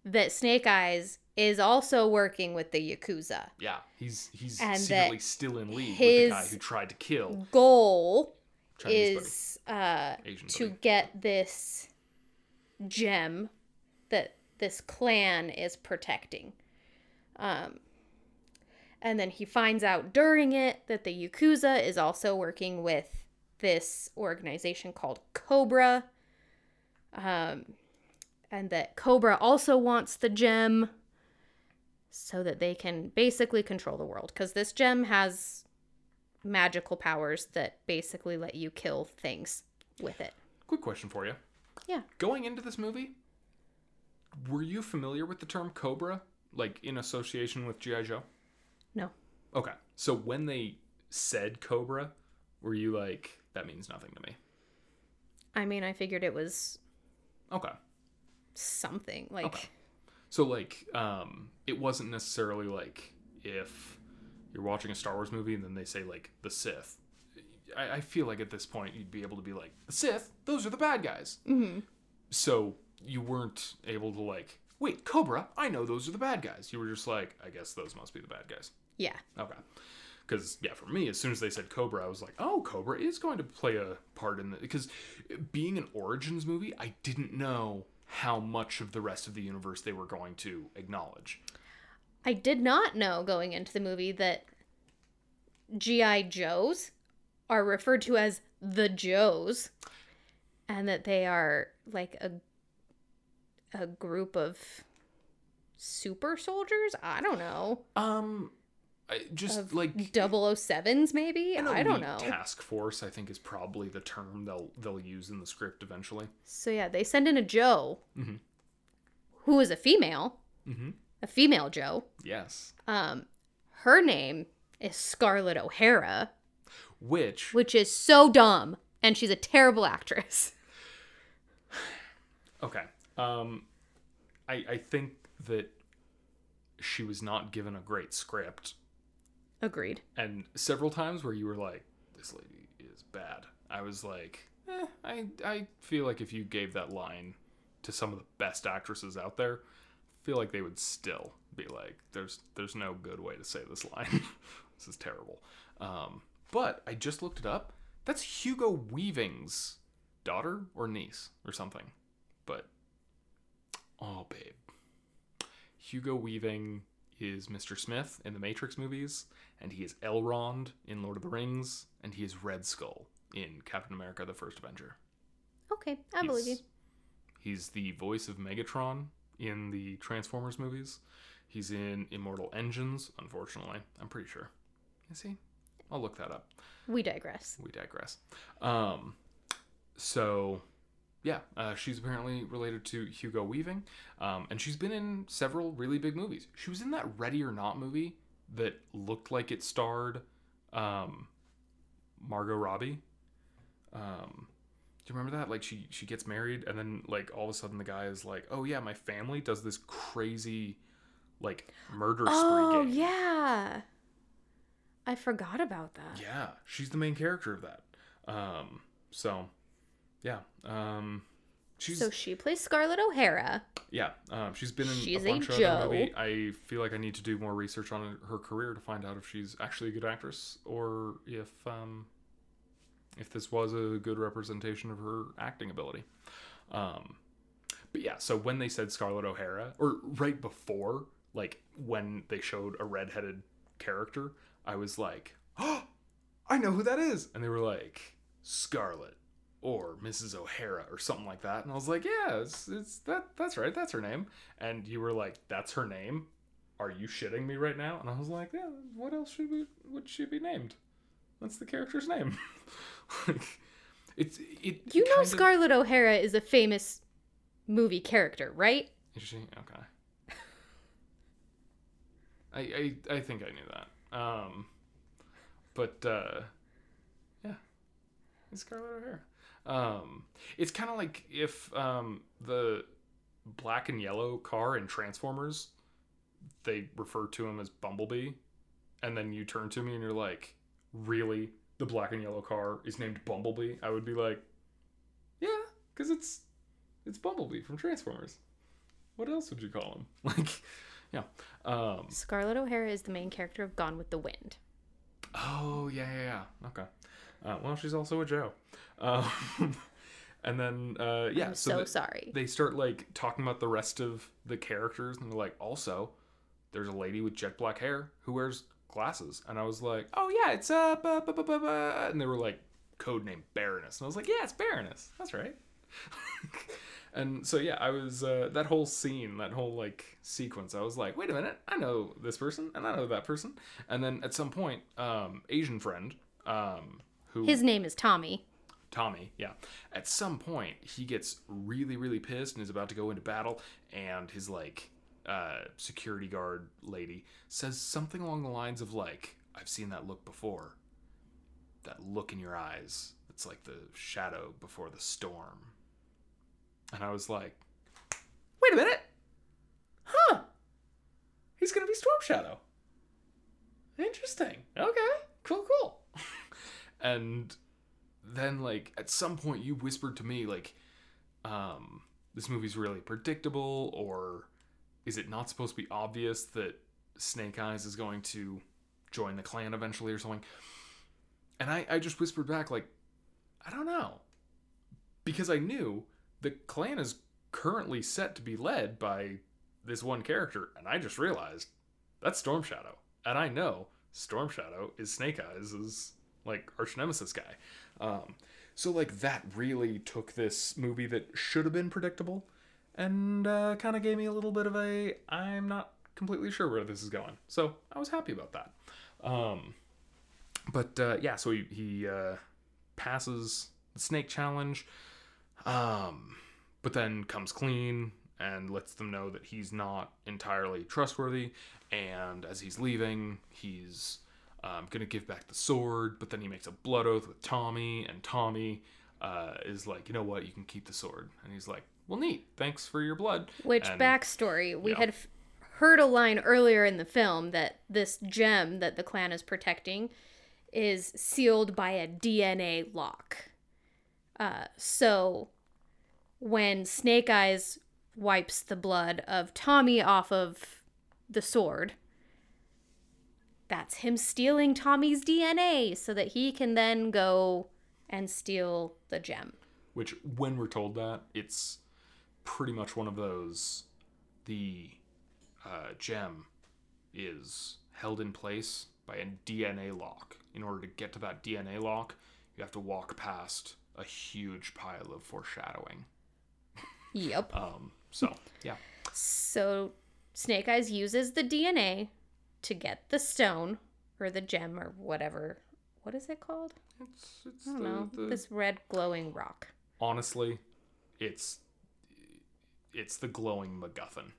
that Snake Eyes is also working with the Yakuza. yeah, he's he's And secretly still in league with the guy who tried to kill Goal Chinese is uh, to buddy. get this gem that this clan is protecting. Um, and then he finds out during it that the Yakuza is also working with this organization called Cobra. Um, and that Cobra also wants the gem so that they can basically control the world. Because this gem has magical powers that basically let you kill things with it. Quick question for you. Yeah. Going into this movie, were you familiar with the term Cobra, like in association with GI Joe? Okay. So when they said Cobra, were you like, that means nothing to me? I mean, I figured it was Okay. something like Okay. So like, um, it wasn't necessarily like if you're watching a Star Wars movie and then they say like the Sith. I, I feel like at this point you'd be able to be like the Sith. Those are the bad guys. Mm-hmm. So you weren't able to like wait Cobra. I know those are the bad guys. You were just like I guess those must be the bad guys. Yeah. Okay. Because yeah, for me, as soon as they said Cobra, I was like, "Oh, Cobra is going to play a part in the." Because being an Origins movie, I didn't know how much of the rest of the universe they were going to acknowledge. I did not know going into the movie that GI Joes are referred to as the Joes and that they are like a a group of super soldiers? I don't know. Um, I, just Of like double o sevens maybe? an I don't know. Task force, I think, is probably the term they'll they'll use in the script eventually. So yeah, they send in a Joe Mhm. who is a female, Mm-hmm. a female Joe. Yes. Um, her name is Scarlett O'Hara, Which which is so dumb, and she's a terrible actress. Okay. Um, I I think that she was not given a great script, Agreed. and several times where you were like, "This lady is bad." I was like, eh, I I feel like if you gave that line to some of the best actresses out there, I feel like they would still be like, "There's there's no good way to say this line. this is terrible." Um, but I just looked it up. That's Hugo Weaving's daughter or niece or something. But oh, babe, Hugo Weaving is Mr. Smith in the Matrix movies, and he is Elrond in Lord of the Rings, and he is Red Skull in Captain America: The First Avenger. Okay, I believe you. He's- He's the voice of Megatron in the Transformers movies. He's in Immortal Engines, unfortunately. I'm pretty sure. Is he? I'll look that up. We digress. We digress. Um, so, yeah, uh, she's apparently related to Hugo Weaving, um, and she's been in several really big movies. She was in that Ready or Not movie that looked like it starred um, Margot Robbie. Um, do you remember that? Like she she gets married, and then like all of a sudden the guy is like, "Oh yeah, my family does this crazy like murder Oh spree game." yeah, I forgot about that. Yeah, she's the main character of that. Um, so yeah, um, she's So she plays Scarlett O'Hara. yeah, um, she's been in She's a a bunch of Joe. other movie. I feel like I need to do more research on her career to find out if she's actually a good actress or if um, if this was a good representation of her acting ability. Um, but yeah, so when they said Scarlett O'Hara, or right before, like when they showed a redheaded character, I was like, oh, I know who that is. And they were like, Scarlett or Mrs. O'Hara or something like that. And I was like, yeah, it's, it's that that's right, that's her name. And you were like, that's her name. Are you shitting me right now? And I was like, yeah. What else should we, would she be named? That's the character's name. like, it's it. You know kind of- Scarlett O'Hara is a famous movie character, right? Is she okay? I, I I think I knew that. Um, but uh, yeah, it's Scarlett O'Hara. Um, it's kind of like if um the black and yellow car in Transformers, they refer to him as Bumblebee, and then you turn to me and you're like, really? The black and yellow car is named Bumblebee? I would be like, yeah, because it's it's Bumblebee from Transformers. What else would you call him? Like, yeah. Um, Scarlett O'Hara is the main character of Gone with the Wind. oh yeah, yeah, yeah. Okay. Uh, well, she's also a Joe. Um, and then uh, yeah, I'm so, so the- sorry. they start like talking about the rest of the characters, and they're like, also, there's a lady with jet black hair who wears glasses, and I was like, oh yeah, it's uh, bu- bu- and they were like, codename Baroness, and I was like, yeah, it's Baroness, that's right. and so yeah, I was uh, that whole scene, that whole like sequence. I was like, wait a minute, I know this person, and I know that person, and then at some point, um, Asian friend, um, who His name is Tommy. Tommy, yeah. At some point, he gets really, really pissed and is about to go into battle, and his like uh, security guard lady says something along the lines of like, "I've seen that look before. That look in your eyes. It's like the shadow before the storm." And I was like, "Wait a minute, huh? He's gonna be Storm Shadow. Interesting. Okay, cool, cool." and then like at some point you whispered to me like um this movie's really predictable or is it not supposed to be obvious that snake eyes is going to join the clan eventually or something? And i i just whispered back like i don't know. Because i knew the clan is currently set to be led by this one character and i just realized that's storm shadow. And i know storm shadow is snake eyes like arch nemesis guy um, so like that really took this movie that should have been predictable and uh, kind of gave me a little bit of a I'm not completely sure where this is going. So I was happy about that. Um, but uh, yeah, so he, he uh, passes the snake challenge, um, but then comes clean and lets them know that he's not entirely trustworthy. And as he's leaving, he's um, gonna give back the sword, but then he makes a blood oath with Tommy, and Tommy uh, is like, you know what, you can keep the sword, and he's like, well, neat, thanks for your blood. Which And- backstory? We yeah. had f- heard a line earlier in the film that this gem that the clan is protecting is sealed by a DNA lock. Uh, so when Snake Eyes wipes the blood of Tommy off of the sword, that's him stealing Tommy's DNA so that he can then go and steal the gem. Which, when we're told that, it's pretty much one of those. The uh, gem is held in place by a DNA lock. In order to get to that DNA lock, you have to walk past a huge pile of foreshadowing. Yep. Um, so, yeah. So Snake Eyes uses the DNA to get the stone or the gem or whatever. What is it called? It's, it's I don't the, know. the- This red glowing rock. honestly, it's it's the glowing MacGuffin.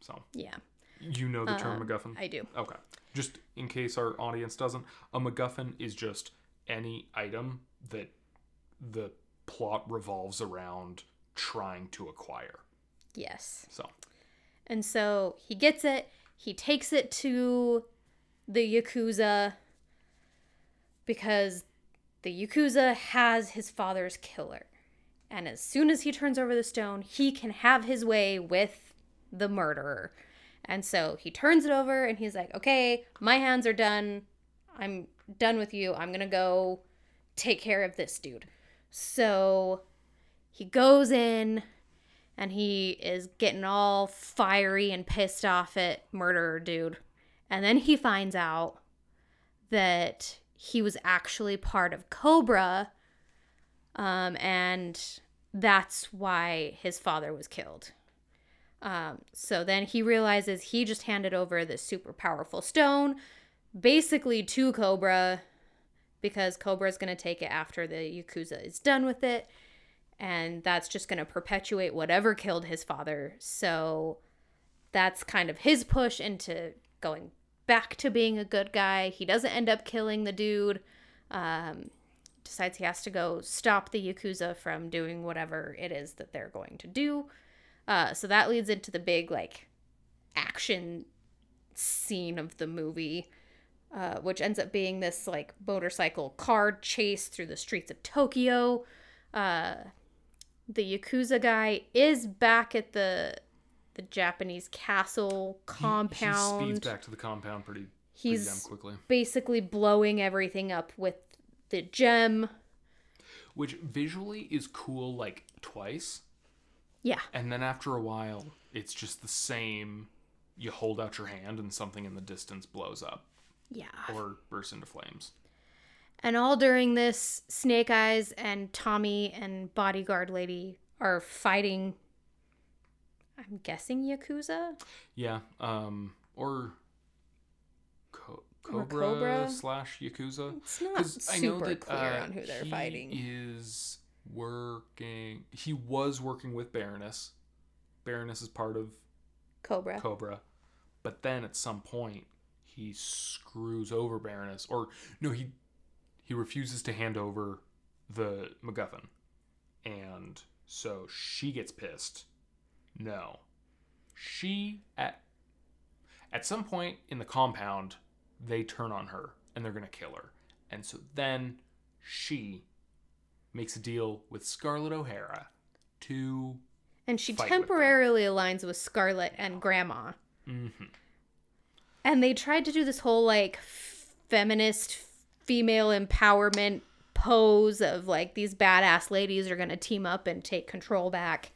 So Yeah, you know the term Um, MacGuffin. I do. Okay. Just in case our audience doesn't, a MacGuffin is just any item that the plot revolves around trying to acquire. Yes. So, And so he gets it. He takes it to the Yakuza because the Yakuza has his father's killer. And as soon as he turns over the stone, he can have his way with the murderer. And so he turns it over and he's like, okay, my hands are done. I'm done with you. I'm going to go take care of this dude. So he goes in and he is getting all fiery and pissed off at murderer dude. And then he finds out that he was actually part of Cobra, um, and that's why his father was killed. Um, so then he realizes he just handed over this super powerful stone, basically to Cobra, because Cobra is going to take it after the Yakuza is done with it. And that's just going to perpetuate whatever killed his father. So that's kind of his push into going back to being a good guy. He doesn't end up killing the dude. Um, decides he has to go stop the Yakuza from doing whatever it is that they're going to do. Uh, so that leads into the big, like, action scene of the movie, uh, which ends up being this, like, motorcycle car chase through the streets of Tokyo. Uh, the Yakuza guy is back at the the Japanese castle He- compound. He, speeds back to the compound pretty, pretty He's damn quickly. basically blowing everything up with the gem. Which visually is cool like twice. Yeah. And then after a while, it's just the same. You hold out your hand and something in the distance blows up Yeah. or bursts into flames. And all during this, Snake Eyes and Tommy and Bodyguard Lady are fighting. I'm guessing Yakuza? Yeah. Um. Or. Co- Or Cobra, Cobra? slash Yakuza. It's not super clear uh, on who they're he fighting. Is working. He was working with Baroness. Baroness is part of Cobra. Cobra, but then at some point he screws over Baroness, or no, he he refuses to hand over the MacGuffin, and so she gets pissed. No, she at at some point in the compound they turn on her and they're gonna kill her, and so then she makes a deal with Scarlett O'Hara to and she fight with temporarily aligns with Scarlett and Grandma. Mhm. And they tried to do this whole like feminist female empowerment pose of like these badass ladies are going to team up and take control back.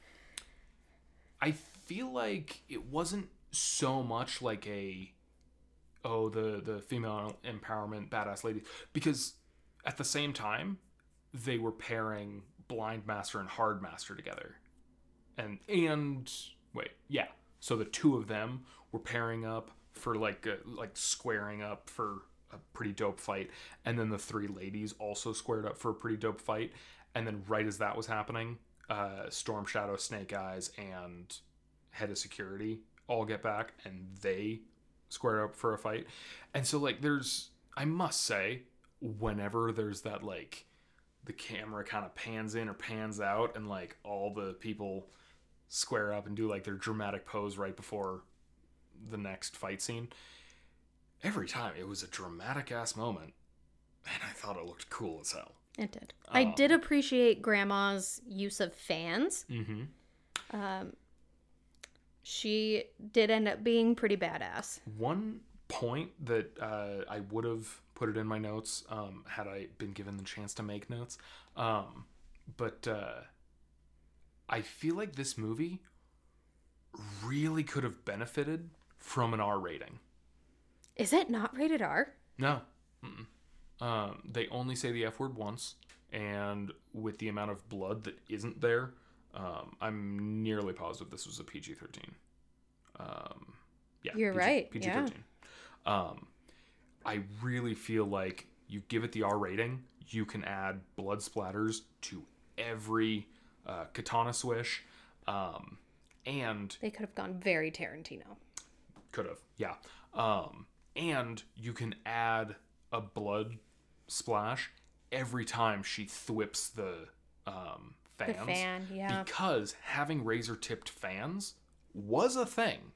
I feel like it wasn't so much like a oh the the female empowerment badass lady because at the same time they were pairing blind master and hard master together and and wait yeah so the two of them were pairing up for like a, like squaring up for a pretty dope fight and then the three ladies also squared up for a pretty dope fight. And then right as that was happening uh storm shadow snake eyes and head of security all get back and they square up for a fight. And so like there's i must say whenever there's that like the camera kind of pans in or pans out and like all the people square up and do like their dramatic pose right before the next fight scene every time it was a dramatic ass moment and i thought it looked cool as hell It did. I Um, did appreciate Grandma's use of fans. mm-hmm Um, she did end up being pretty badass. One point that uh, I would have put it in my notes um, had I been given the chance to make notes, um, but uh, I feel like this movie really could have benefited from an R rating. Is it not rated R? No, um, they only say the F word once, and with the amount of blood that isn't there, um, I'm nearly positive this was a PG thirteen. Um, yeah, You're PG, right, PG yeah. thirteen. Um, I really feel like you give it the R rating, you can add blood splatters to every uh, katana swish, um, and They could have gone very Tarantino. could have, yeah. Um, and you can add a blood splash every time she thwips the um, The fans. fan, yeah. Because having razor tipped fans was a thing.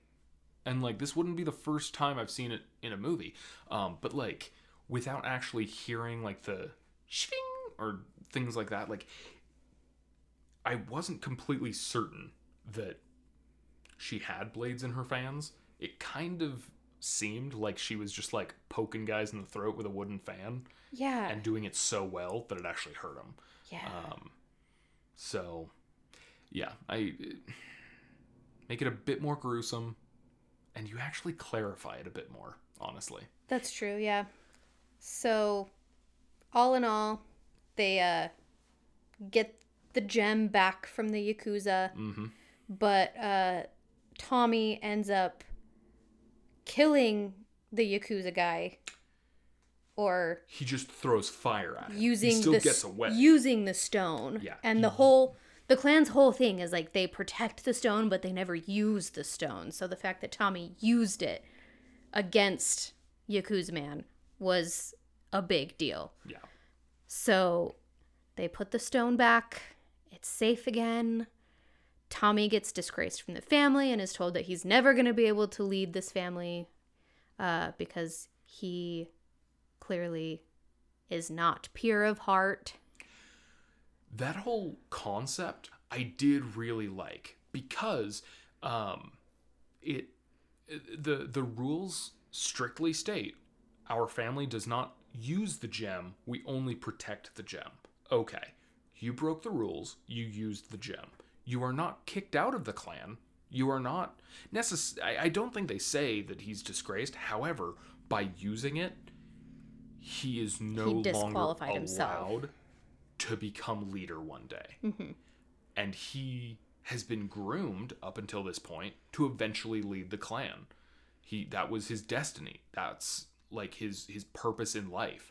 And like this wouldn't be the first time I've seen it in a movie. Um, but like without actually hearing like the shing or things like that, like I wasn't completely certain that she had blades in her fans. It kind of seemed like she was just like poking guys in the throat with a wooden fan Yeah. and doing it so well that it actually hurt them. yeah. Um, so, yeah, I make it a bit more gruesome, and you actually clarify it a bit more. Honestly, That's true, yeah. So all in all, they uh, get the gem back from the Yakuza, Mm-hmm. but uh, Tommy ends up killing the Yakuza guy or He just throws fire at him. using he still the gets away. using the stone. Yeah, And the whole the clan's whole thing is like they protect the stone but they never use the stone. So the fact that Tommy used it against Yakuza man was a big deal. yeah. So they put the stone back. It's safe again. Tommy gets disgraced from the family and is told that he's never going to be able to lead this family uh, because he clearly is not pure of heart. that whole concept I did really like because um it the the rules strictly state our family does not use the gem we only protect the gem okay you broke the rules you used the gem you are not kicked out of the clan you are not necess- I, I don't think they say that he's disgraced however by using it he is no He longer allowed himself. to become leader one day. Mm-hmm. And he has been groomed up until this point to eventually lead the clan. He that was his destiny. That's like his his purpose in life.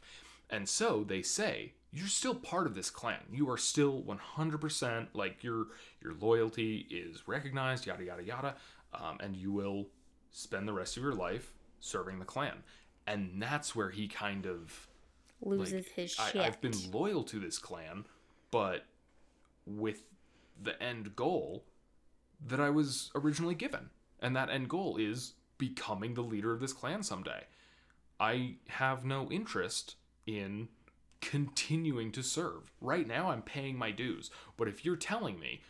And so they say, you're still part of this clan. You are still 100% like your your loyalty is recognized, yada yada yada, um, and you will spend the rest of your life serving the clan. And that's where he kind of Loses like, his I, shit. I've been loyal to this clan, but with the end goal that I was originally given. And that end goal is becoming the leader of this clan someday. I have no interest in continuing to serve. Right now, I'm paying my dues. But if you're telling me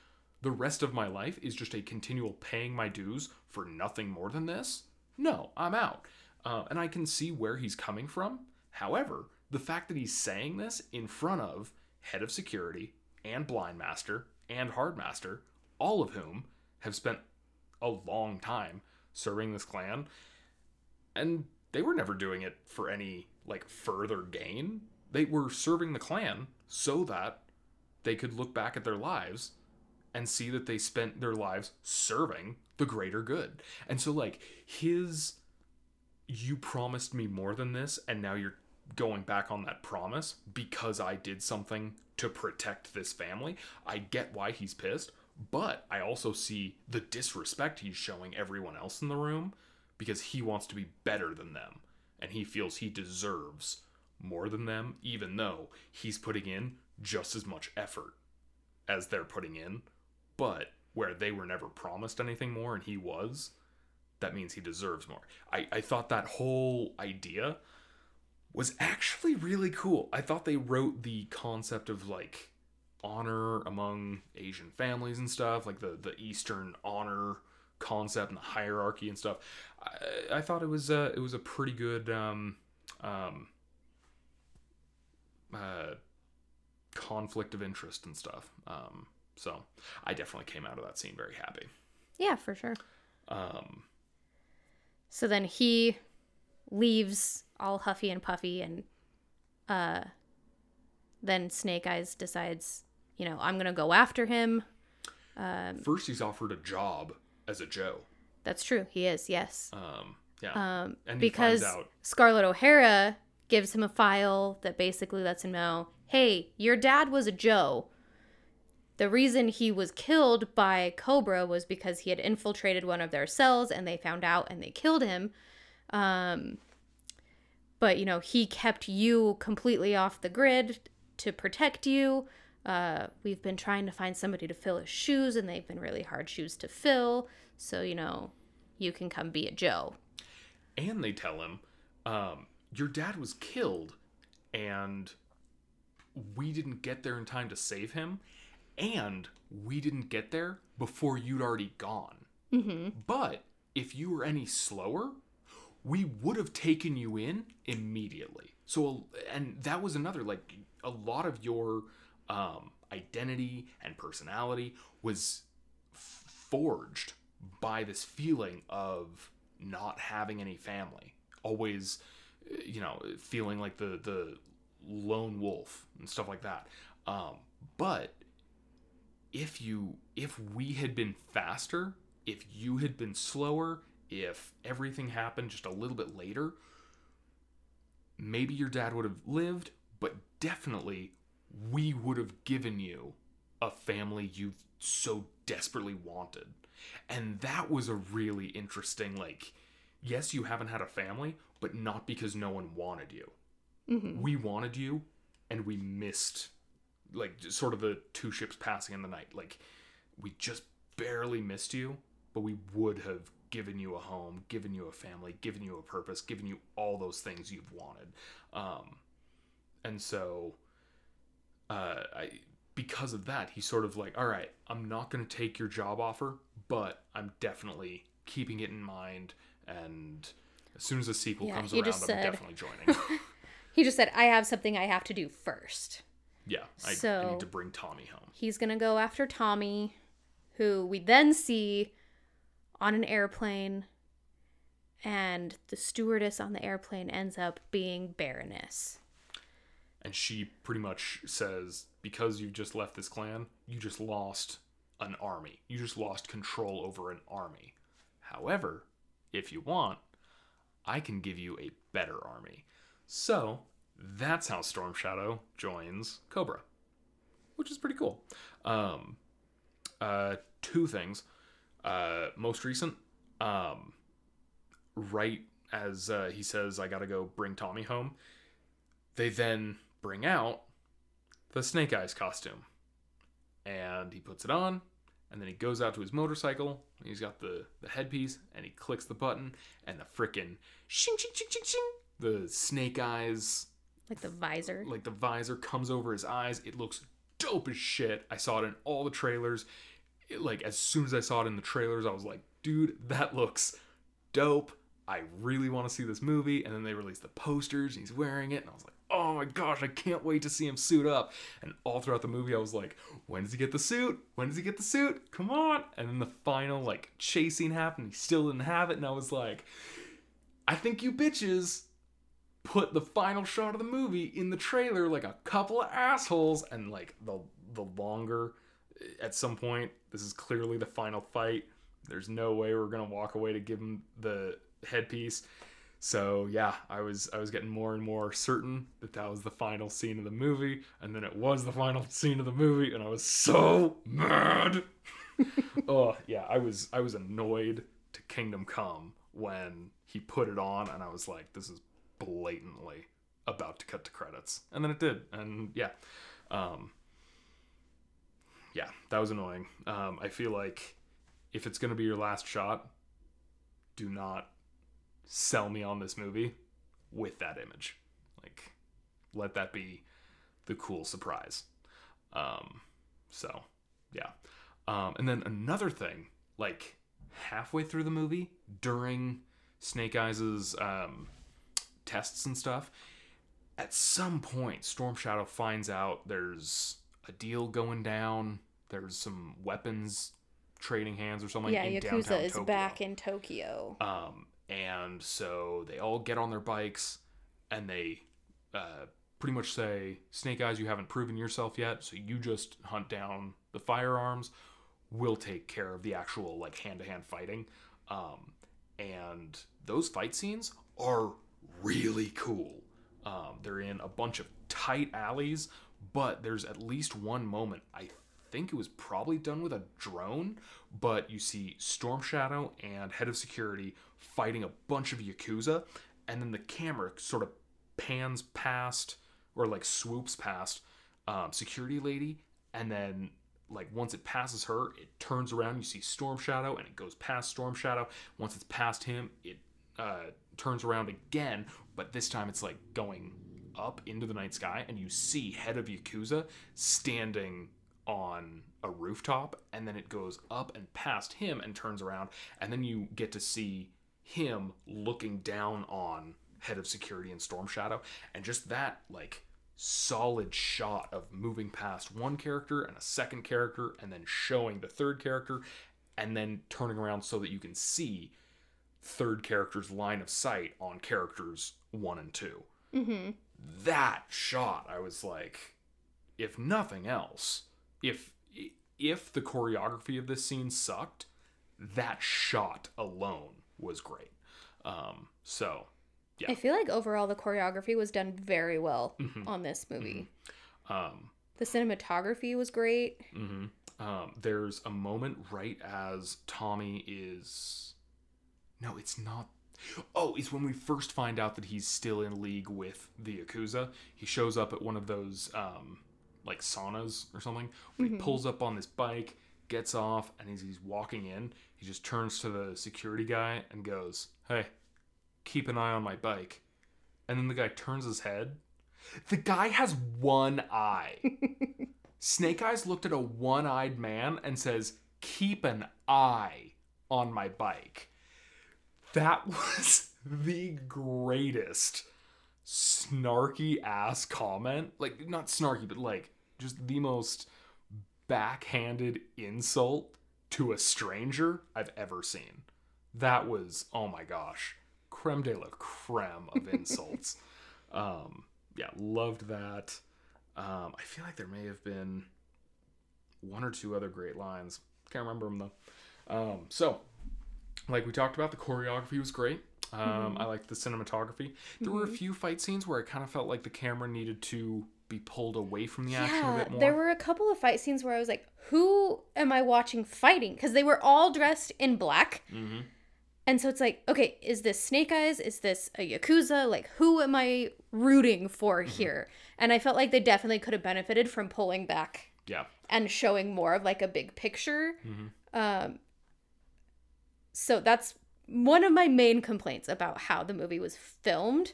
the rest of my life is just a continual paying my dues for nothing more than this, no, I'm out. Uh, and I can see where he's coming from. However, the fact that he's saying this in front of head of security and blind master and hard master, all of whom have spent a long time serving this clan, and they were never doing it for any like further gain. They were serving the clan so that they could look back at their lives and see that they spent their lives serving the greater good. And so like his you promised me more than this and now you're going back on that promise because I did something to protect this family. I get why he's pissed, but I also see the disrespect he's showing everyone else in the room because he wants to be better than them and he feels he deserves more than them even though he's putting in just as much effort as they're putting in, but where they were never promised anything more and he was, that means he deserves more. I, I thought that whole idea was actually really cool. I thought they wrote the concept of like honor among Asian families and stuff, like the, the Eastern honor concept and the hierarchy and stuff. I, I thought it was a, it was a pretty good um, um, uh, conflict of interest and stuff. Um, so I definitely came out of that scene very happy. yeah, for sure. Um, So then he leaves all huffy and puffy and uh then Snake Eyes decides, you know, I'm going to go after him. first, he's offered a job as a Joe. That's true. He is. Yes. Um, yeah, Um and because out. Scarlett O'Hara gives him a file that basically lets him know, "Hey, your dad was a Joe. The reason he was killed by Cobra was because he had infiltrated one of their cells and they found out and they killed him. Um, but, you know, he kept you completely off the grid to protect you. Uh, we've been trying to find somebody to fill his shoes and they've been really hard shoes to fill. So, you know, you can come be a Joe. and they tell him um, your dad was killed and we didn't get there in time to save him and we didn't get there before you'd already gone mm-hmm. but if you were any slower we would have taken you in immediately so and that was another like a lot of your um, identity and personality was forged by this feeling of not having any family always uh, you know feeling like the the lone wolf and stuff like that. Um, but if you if we had been faster, if you had been slower, if everything happened just a little bit later, maybe your dad would have lived, but definitely we would have given you a family you so desperately wanted. And that was a really interesting like yes, you haven't had a family, but not because no one wanted you. We wanted you and we missed like sort of the two ships passing in the night. Like we just barely missed you, but we would have given you a home, given you a family, given you a purpose, given you all those things you've wanted. Um, and so, uh, I because of that, he's sort of like, all right, I'm not going to take your job offer, but I'm definitely keeping it in mind. And as soon as the sequel Yeah, comes around, I'm said- definitely joining. He just said, I have something I have to do first. yeah, I, I need to bring Tommy home. He's going to go after Tommy, who we then see on an airplane. And the stewardess on the airplane ends up being Baroness. And she pretty much says because you've just left this clan you just lost an army. You just lost control over an army. However if you want i can give you a better army. So that's how storm shadow joins cobra which is pretty cool. Um uh two things. Uh most recent um right as uh, he says i gotta go bring tommy home they then bring out the Snake Eyes costume. And he puts it on, and then he goes out to his motorcycle. He's got the, the headpiece, and he clicks the button, and the frickin' shing, shing, shing, shing, shing, the Snake Eyes, Like the visor. like the visor comes over his eyes. It looks dope as shit. I saw it in all the trailers. It, like, as soon as I saw it in the trailers, I was like, dude, that looks dope. I really want to see this movie. And then they released the posters, and he's wearing it, and I was like, oh my gosh, I can't wait to see him suit up. And all throughout the movie, I was like, when does he get the suit? When does he get the suit? Come on. And then the final, like, chase scene happened. He still didn't have it, and I was like, I think you bitches put the final shot of the movie in the trailer like a couple of assholes and like the the longer at some point this is clearly the final fight there's no way we're gonna walk away to give him the headpiece. So yeah i was i was getting more and more certain that that was the final scene of the movie and then it was the final scene of the movie and i was so mad. Oh yeah i was i was annoyed to kingdom come when he put it on and i was like this is blatantly about to cut to credits. And then it did and yeah. Um yeah that was annoying. Um i feel like if it's to be your last shot do not sell me on this movie with that image like let that be the cool surprise um so yeah um and then another thing like halfway through the movie during snake eyes's um tests and stuff. At some point, Storm Shadow finds out there's a deal going down. There's some weapons trading hands or something yeah, in Yakuza is Tokyo. back in Tokyo. Um, and so they all get on their bikes and they uh, pretty much say, Snake Eyes, you haven't proven yourself yet, so you just hunt down the firearms. We'll take care of the actual like hand to hand fighting. Um, and those fight scenes are really cool. Um, they're in a bunch of tight alleys, but there's at least one moment. I think it was probably done with a drone, but you see Storm Shadow and Head of Security fighting a bunch of Yakuza, and then the camera sort of pans past or like swoops past um, Security Lady, and then like once it passes her, it turns around. You see Storm Shadow, and it goes past Storm Shadow. Once it's past him, it uh, turns around again, but this time it's like going up into the night sky, and you see Head of Yakuza standing on a rooftop, and then it goes up and past him and turns around, and then you get to see him looking down on Head of Security and Storm Shadow, and just that like solid shot of moving past one character and a second character, and then showing the third character, and then turning around so that you can see third character's line of sight on characters one and 2 Mm-hmm. that shot, I was like, if nothing else, if if the choreography of this scene sucked, that shot alone was great. Um, so I feel like overall the choreography was done very well on this movie. um, The cinematography was great. mhm. um, there's a moment right as Tommy is. No, it's not. Oh, it's when we first find out that he's still in league with the Yakuza. He shows up at one of those um, like saunas or something. He mm-hmm. pulls up on this bike, gets off, and as he's walking in, he just turns to the security guy and goes, "Hey, keep an eye on my bike." And then the guy turns his head. The guy has one eye. Snake Eyes looked at a one-eyed man and says, "Keep an eye on my bike." That was the greatest snarky ass comment. Like not snarky, but like just the most backhanded insult to a stranger I've ever seen. That was oh my gosh, creme de la creme of insults. um, yeah, loved that. Um, I feel like there may have been one or two other great lines. Can't remember them though. Um, so, like we talked about, the choreography was great. Um, I liked the cinematography. There were a few fight scenes where I kind of felt like the camera needed to be pulled away from the action a bit more. there were a couple of fight scenes where I was like, who am I watching fighting? Because they were all dressed in black. Mhm. And so it's like, okay, is this Snake Eyes? Is this a Yakuza? Like, who am I rooting for Mm-hmm. here? And I felt like they definitely could have benefited from pulling back yeah, and showing more of like a big picture. Mhm. Um, so that's one of my main complaints about how the movie was filmed.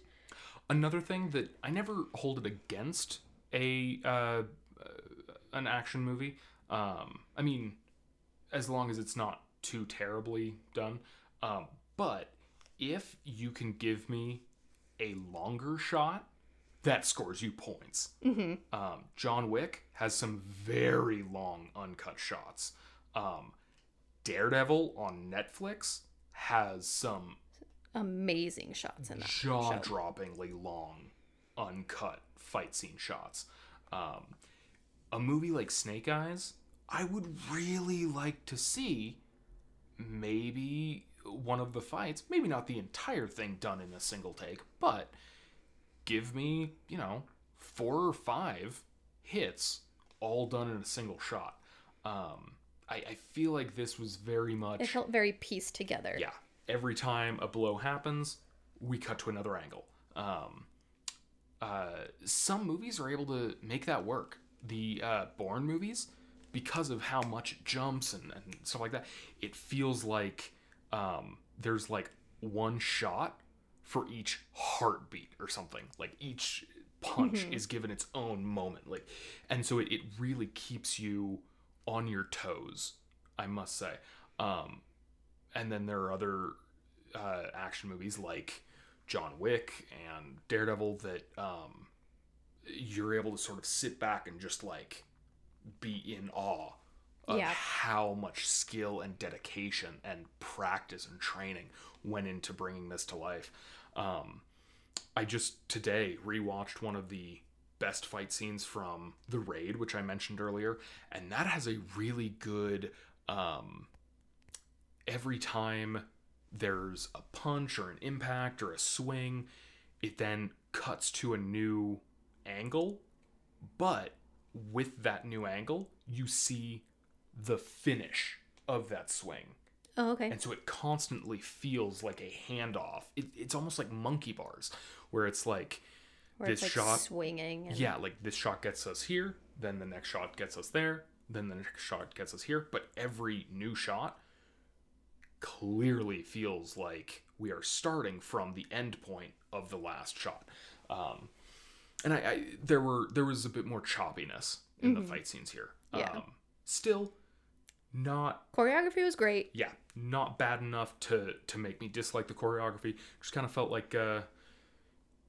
Another thing that I never hold it against a uh, uh, an action movie. Um, I mean, as long as it's not too terribly done. Um, but if you can give me a longer shot, that scores you points. Mm-hmm. Um, John Wick has some very long uncut shots. Um, Daredevil on Netflix has some Amazing shots in that. jaw droppingly long uncut fight scene shots. Um, a movie like Snake Eyes, I would really like to see maybe one of the fights, maybe not the entire thing done in a single take, but give me, you know, four or five hits all done in a single shot. Um, I, I feel like this was very much It felt very pieced together. yeah every time a blow happens we cut to another angle. Um, uh, some movies are able to make that work. The uh, Bourne movies because of how much it jumps and, and stuff like that it feels like um, there's like one shot for each heartbeat or something. Like each punch is given its own moment like and so it, it really keeps you on your toes i must say. Um, and then there are other uh, action movies like John Wick and Daredevil that um, you're able to sort of sit back and just like be in awe of Yeah. how much skill and dedication and practice and training went into bringing this to life. Um, I just today rewatched one of the best fight scenes from The Raid, which I mentioned earlier, and that has a really good um, every time there's a punch or an impact or a swing, it then cuts to a new angle. But with that new angle, you see the finish of that swing. Oh, okay. And so it constantly feels like a handoff. It, it's almost like monkey bars, where it's like Where this it's like shot swinging. And, yeah, like this shot gets us here, then the next shot gets us there, then the next shot gets us here. But every new shot clearly feels like we are starting from the end point of the last shot. Um, and I, I there were there was a bit more choppiness in the fight scenes here. Yeah. Um, still not Choreography was great. yeah, not bad enough to to make me dislike the choreography. Just kind of felt like uh,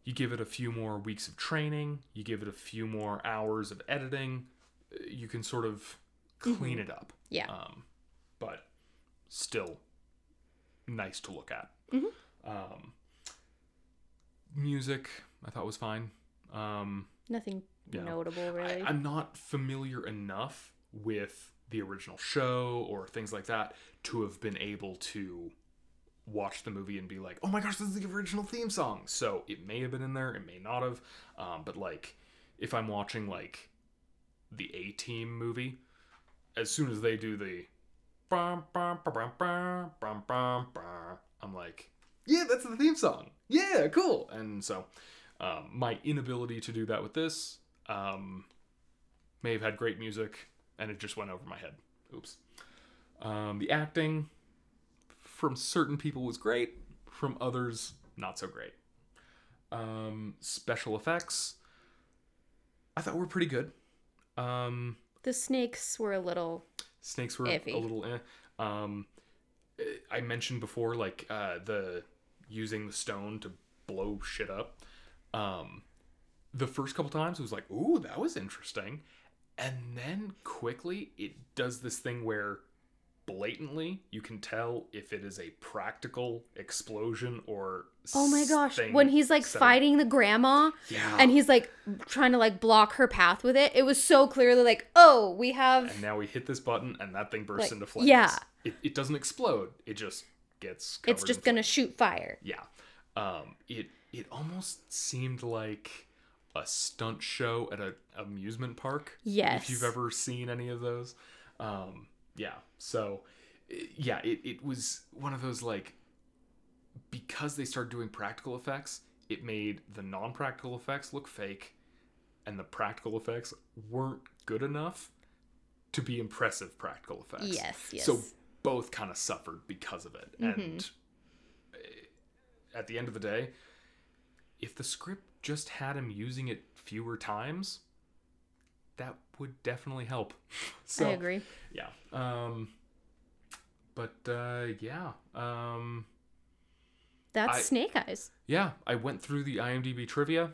you give it a few more weeks of training, you give it a few more hours of editing, uh, you can sort of clean it up. Yeah. Um, but still nice to look at. Um, music, I thought was fine. Um, Nothing notable, really. I, I'm not familiar enough with the original show or things like that to have been able to watch the movie and be like, oh my gosh, this is the original theme song. So it may have been in there, it may not have. Um, but like, if I'm watching like the A Team movie, as soon as they do the I'm like, yeah, that's the theme song. Yeah, cool. And so um, my inability to do that with this um, may have had great music and it just went over my head. Oops. Um, the acting from certain people was great, from others, not so great. Um, special effects, I thought were pretty good. Um, the snakes were a little. Snakes were a little eh. Um, I mentioned before, like uh, the using the stone to blow shit up. Um, the first couple times it was like, "Ooh, that was interesting," and then quickly it does this thing where blatantly you can tell if it is a practical explosion or Oh my gosh! When he's like set fighting the grandma, yeah, and he's like trying to like block her path with it, it was so clearly like, oh, we have. and now we hit this button and that thing bursts Like, into flames. yeah. it, it doesn't explode; it just gets. It's just in gonna shoot fire. Yeah. Um, it it almost seemed like a stunt show at an amusement park. Yes. If you've ever seen any of those. Um, yeah. So yeah, it, it was one of those like because they started doing practical effects, it made the non-practical effects look fake and the practical effects weren't good enough to be impressive practical effects. Yes, yes. So both kind of suffered because of it. And uh, at the end of the day, if the script just had him using it fewer times, that would definitely help. so I agree. yeah. Um but uh yeah. Um That's I- Snake Eyes. yeah, I went through the IMDb trivia.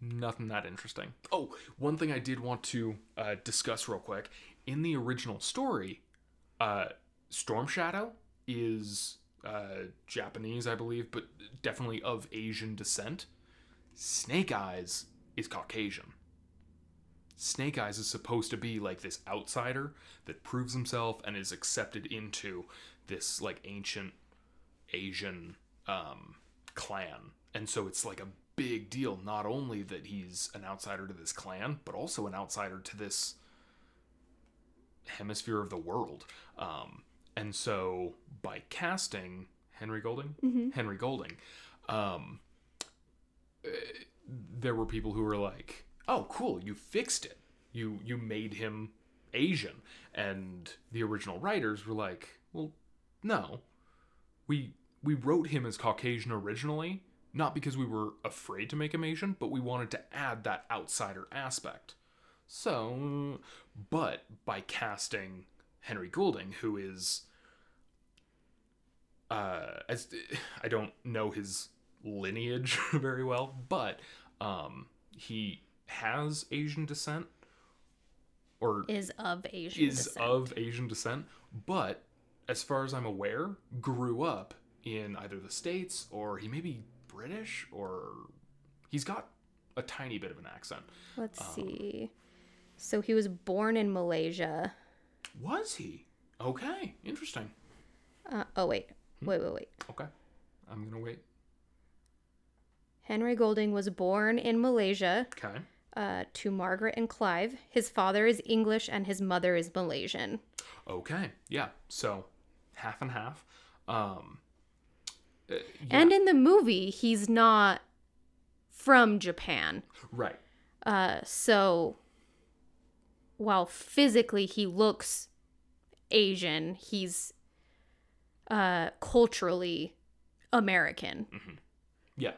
Nothing that interesting. Oh, one thing I did want to uh, discuss real quick. In the original story, uh, Storm Shadow is uh, Japanese, I believe, but definitely of Asian descent. Snake Eyes is Caucasian. Snake Eyes is supposed to be like this outsider that proves himself and is accepted into this like ancient Asian um, clan. And so it's like a big deal, not only that he's an outsider to this clan, but also an outsider to this hemisphere of the world. Um, and so by casting Henry Golding, Henry Golding, um, uh, there were people who were like, "Oh, cool, you fixed it. You you made him Asian." And the original writers were like, "Well, no. We we wrote him as Caucasian originally, not because we were afraid to make him Asian, but we wanted to add that outsider aspect." So, but by casting Henry Golding, who is uh, as I don't know his lineage very well, but um, he has Asian descent or Is of Asian is descent. of Asian descent, but as far as I'm aware, grew up in either the States or he may be British or he's got a tiny bit of an accent. Let's um, see. So he was born in Malaysia. Was he? Okay, interesting. Uh, oh wait, Hmm? wait, wait, wait. Okay, I'm gonna wait. Henry Golding was born in Malaysia Okay. Uh, to Margaret and Clive. His father is English and his mother is Malaysian. Okay. Yeah. So half and half. Um. uh, yeah, And in the movie, he's not from Japan. right. Uh, so while physically he looks Asian, he's uh, culturally American. Yeah.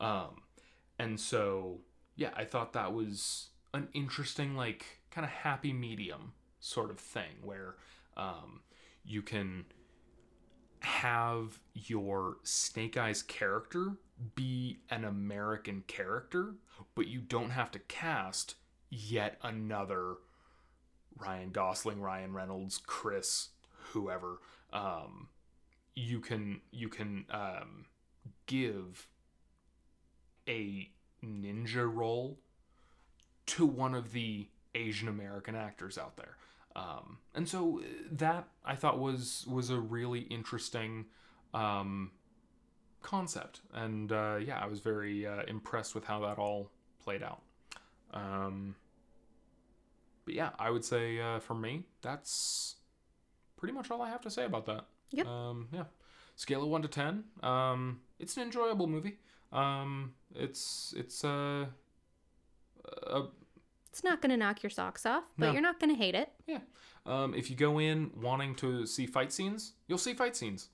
Um, and so yeah, I thought that was an interesting, like, kind of happy medium sort of thing where um, you can have your Snake Eyes character be an American character, but you don't have to cast yet another Ryan Gosling, Ryan Reynolds, Chris, whoever. Um, you can you can um, give a ninja role to one of the Asian American actors out there. Um, and so uh, that I thought was was a really interesting um, concept, and uh, yeah, I was very uh, impressed with how that all played out. Um, but yeah, I would say uh, for me, that's pretty much all I have to say about that. Yep. Um, yeah. Scale of one to ten. Um, it's an enjoyable movie. Um, it's it's uh, a It's not going to knock your socks off, but No. you're not going to hate it. yeah. Um, if you go in wanting to see fight scenes, you'll see fight scenes.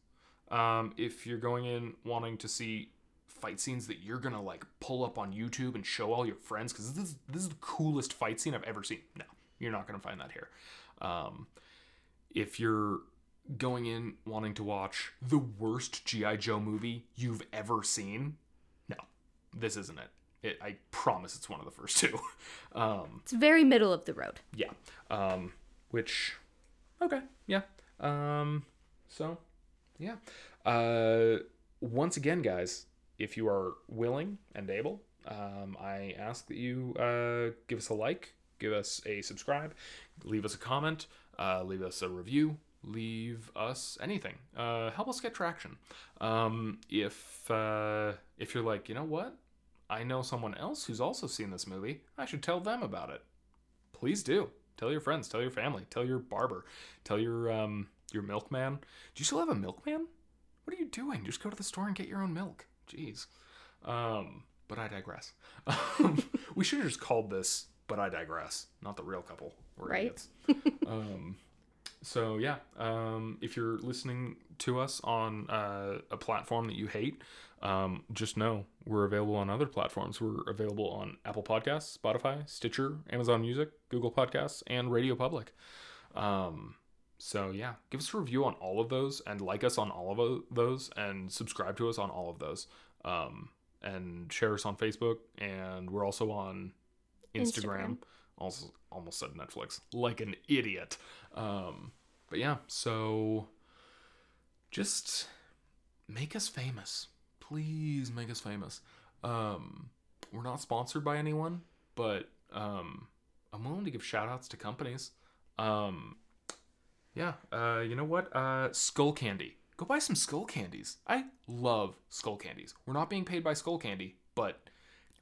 Um, if you're going in wanting to see fight scenes that you're gonna like pull up on YouTube and show all your friends because this is, this is the coolest fight scene I've ever seen. No, you're not gonna find that here. Um, if you're going in wanting to watch the worst GI Joe movie you've ever seen, this isn't it. It, I promise it's one of the first two. Um, It's very middle of the road. yeah. Um, which, okay, yeah. Um, so, yeah. Uh, once again, guys, if you are willing and able, um, I ask that you uh, give us a like, give us a subscribe, leave us a comment, uh, leave us a review, leave us anything. Uh, help us get traction. Um, if uh, if you're like, you know what, I know someone else who's also seen this movie, I should tell them about it. Please do. Tell your friends tell your family tell your barber tell your um your milkman. Do you still have a milkman? What are you doing? Just go to the store and get your own milk. Jeez. Um but i digress. We should have just called this but i digress not the real couple. We're Right. um so yeah um if you're listening to us on uh, a platform that you hate um, just know we're available on other platforms. We're available on Apple Podcasts, Spotify, Stitcher, Amazon Music, Google Podcasts, and Radio Public. Um, so yeah, give us a review on all of those, and like us on all of those, and subscribe to us on all of those. Um, and share us on Facebook, and we're also on Instagram. Instagram. Also, almost said Netflix, like an idiot. Um, but yeah, so just make us famous please make us famous um we're not sponsored by anyone but um i'm willing to give shout outs to companies um yeah uh you know what uh skull candy go buy some skull candies i love skull candies we're not being paid by skull candy but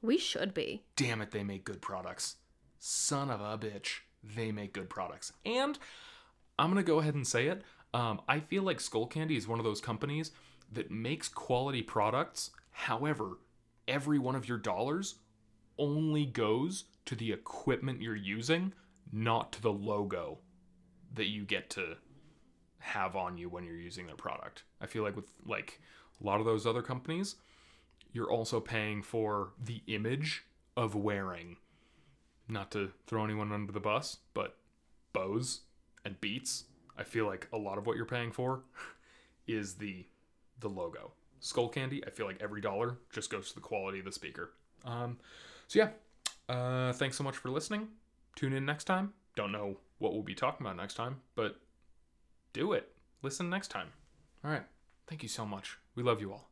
We should be. damn it, they make good products. Son of a bitch, they make good products. And I'm gonna go ahead and say it. Um, I feel like Skull Candy is one of those companies that makes quality products. However, every one of your dollars only goes to the equipment you're using, not to the logo that you get to have on you when you're using their product. I feel like with like a lot of those other companies, you're also paying for the image of wearing not to throw anyone under the bus but Bose and beats i feel like a lot of what you're paying for is the the logo. Skull candy i feel like every dollar just goes to the quality of the speaker. Um so yeah uh thanks so much for listening. Tune in next time. Don't know what we'll be talking about next time but do it. Listen next time. All right. Thank you so much. We love you all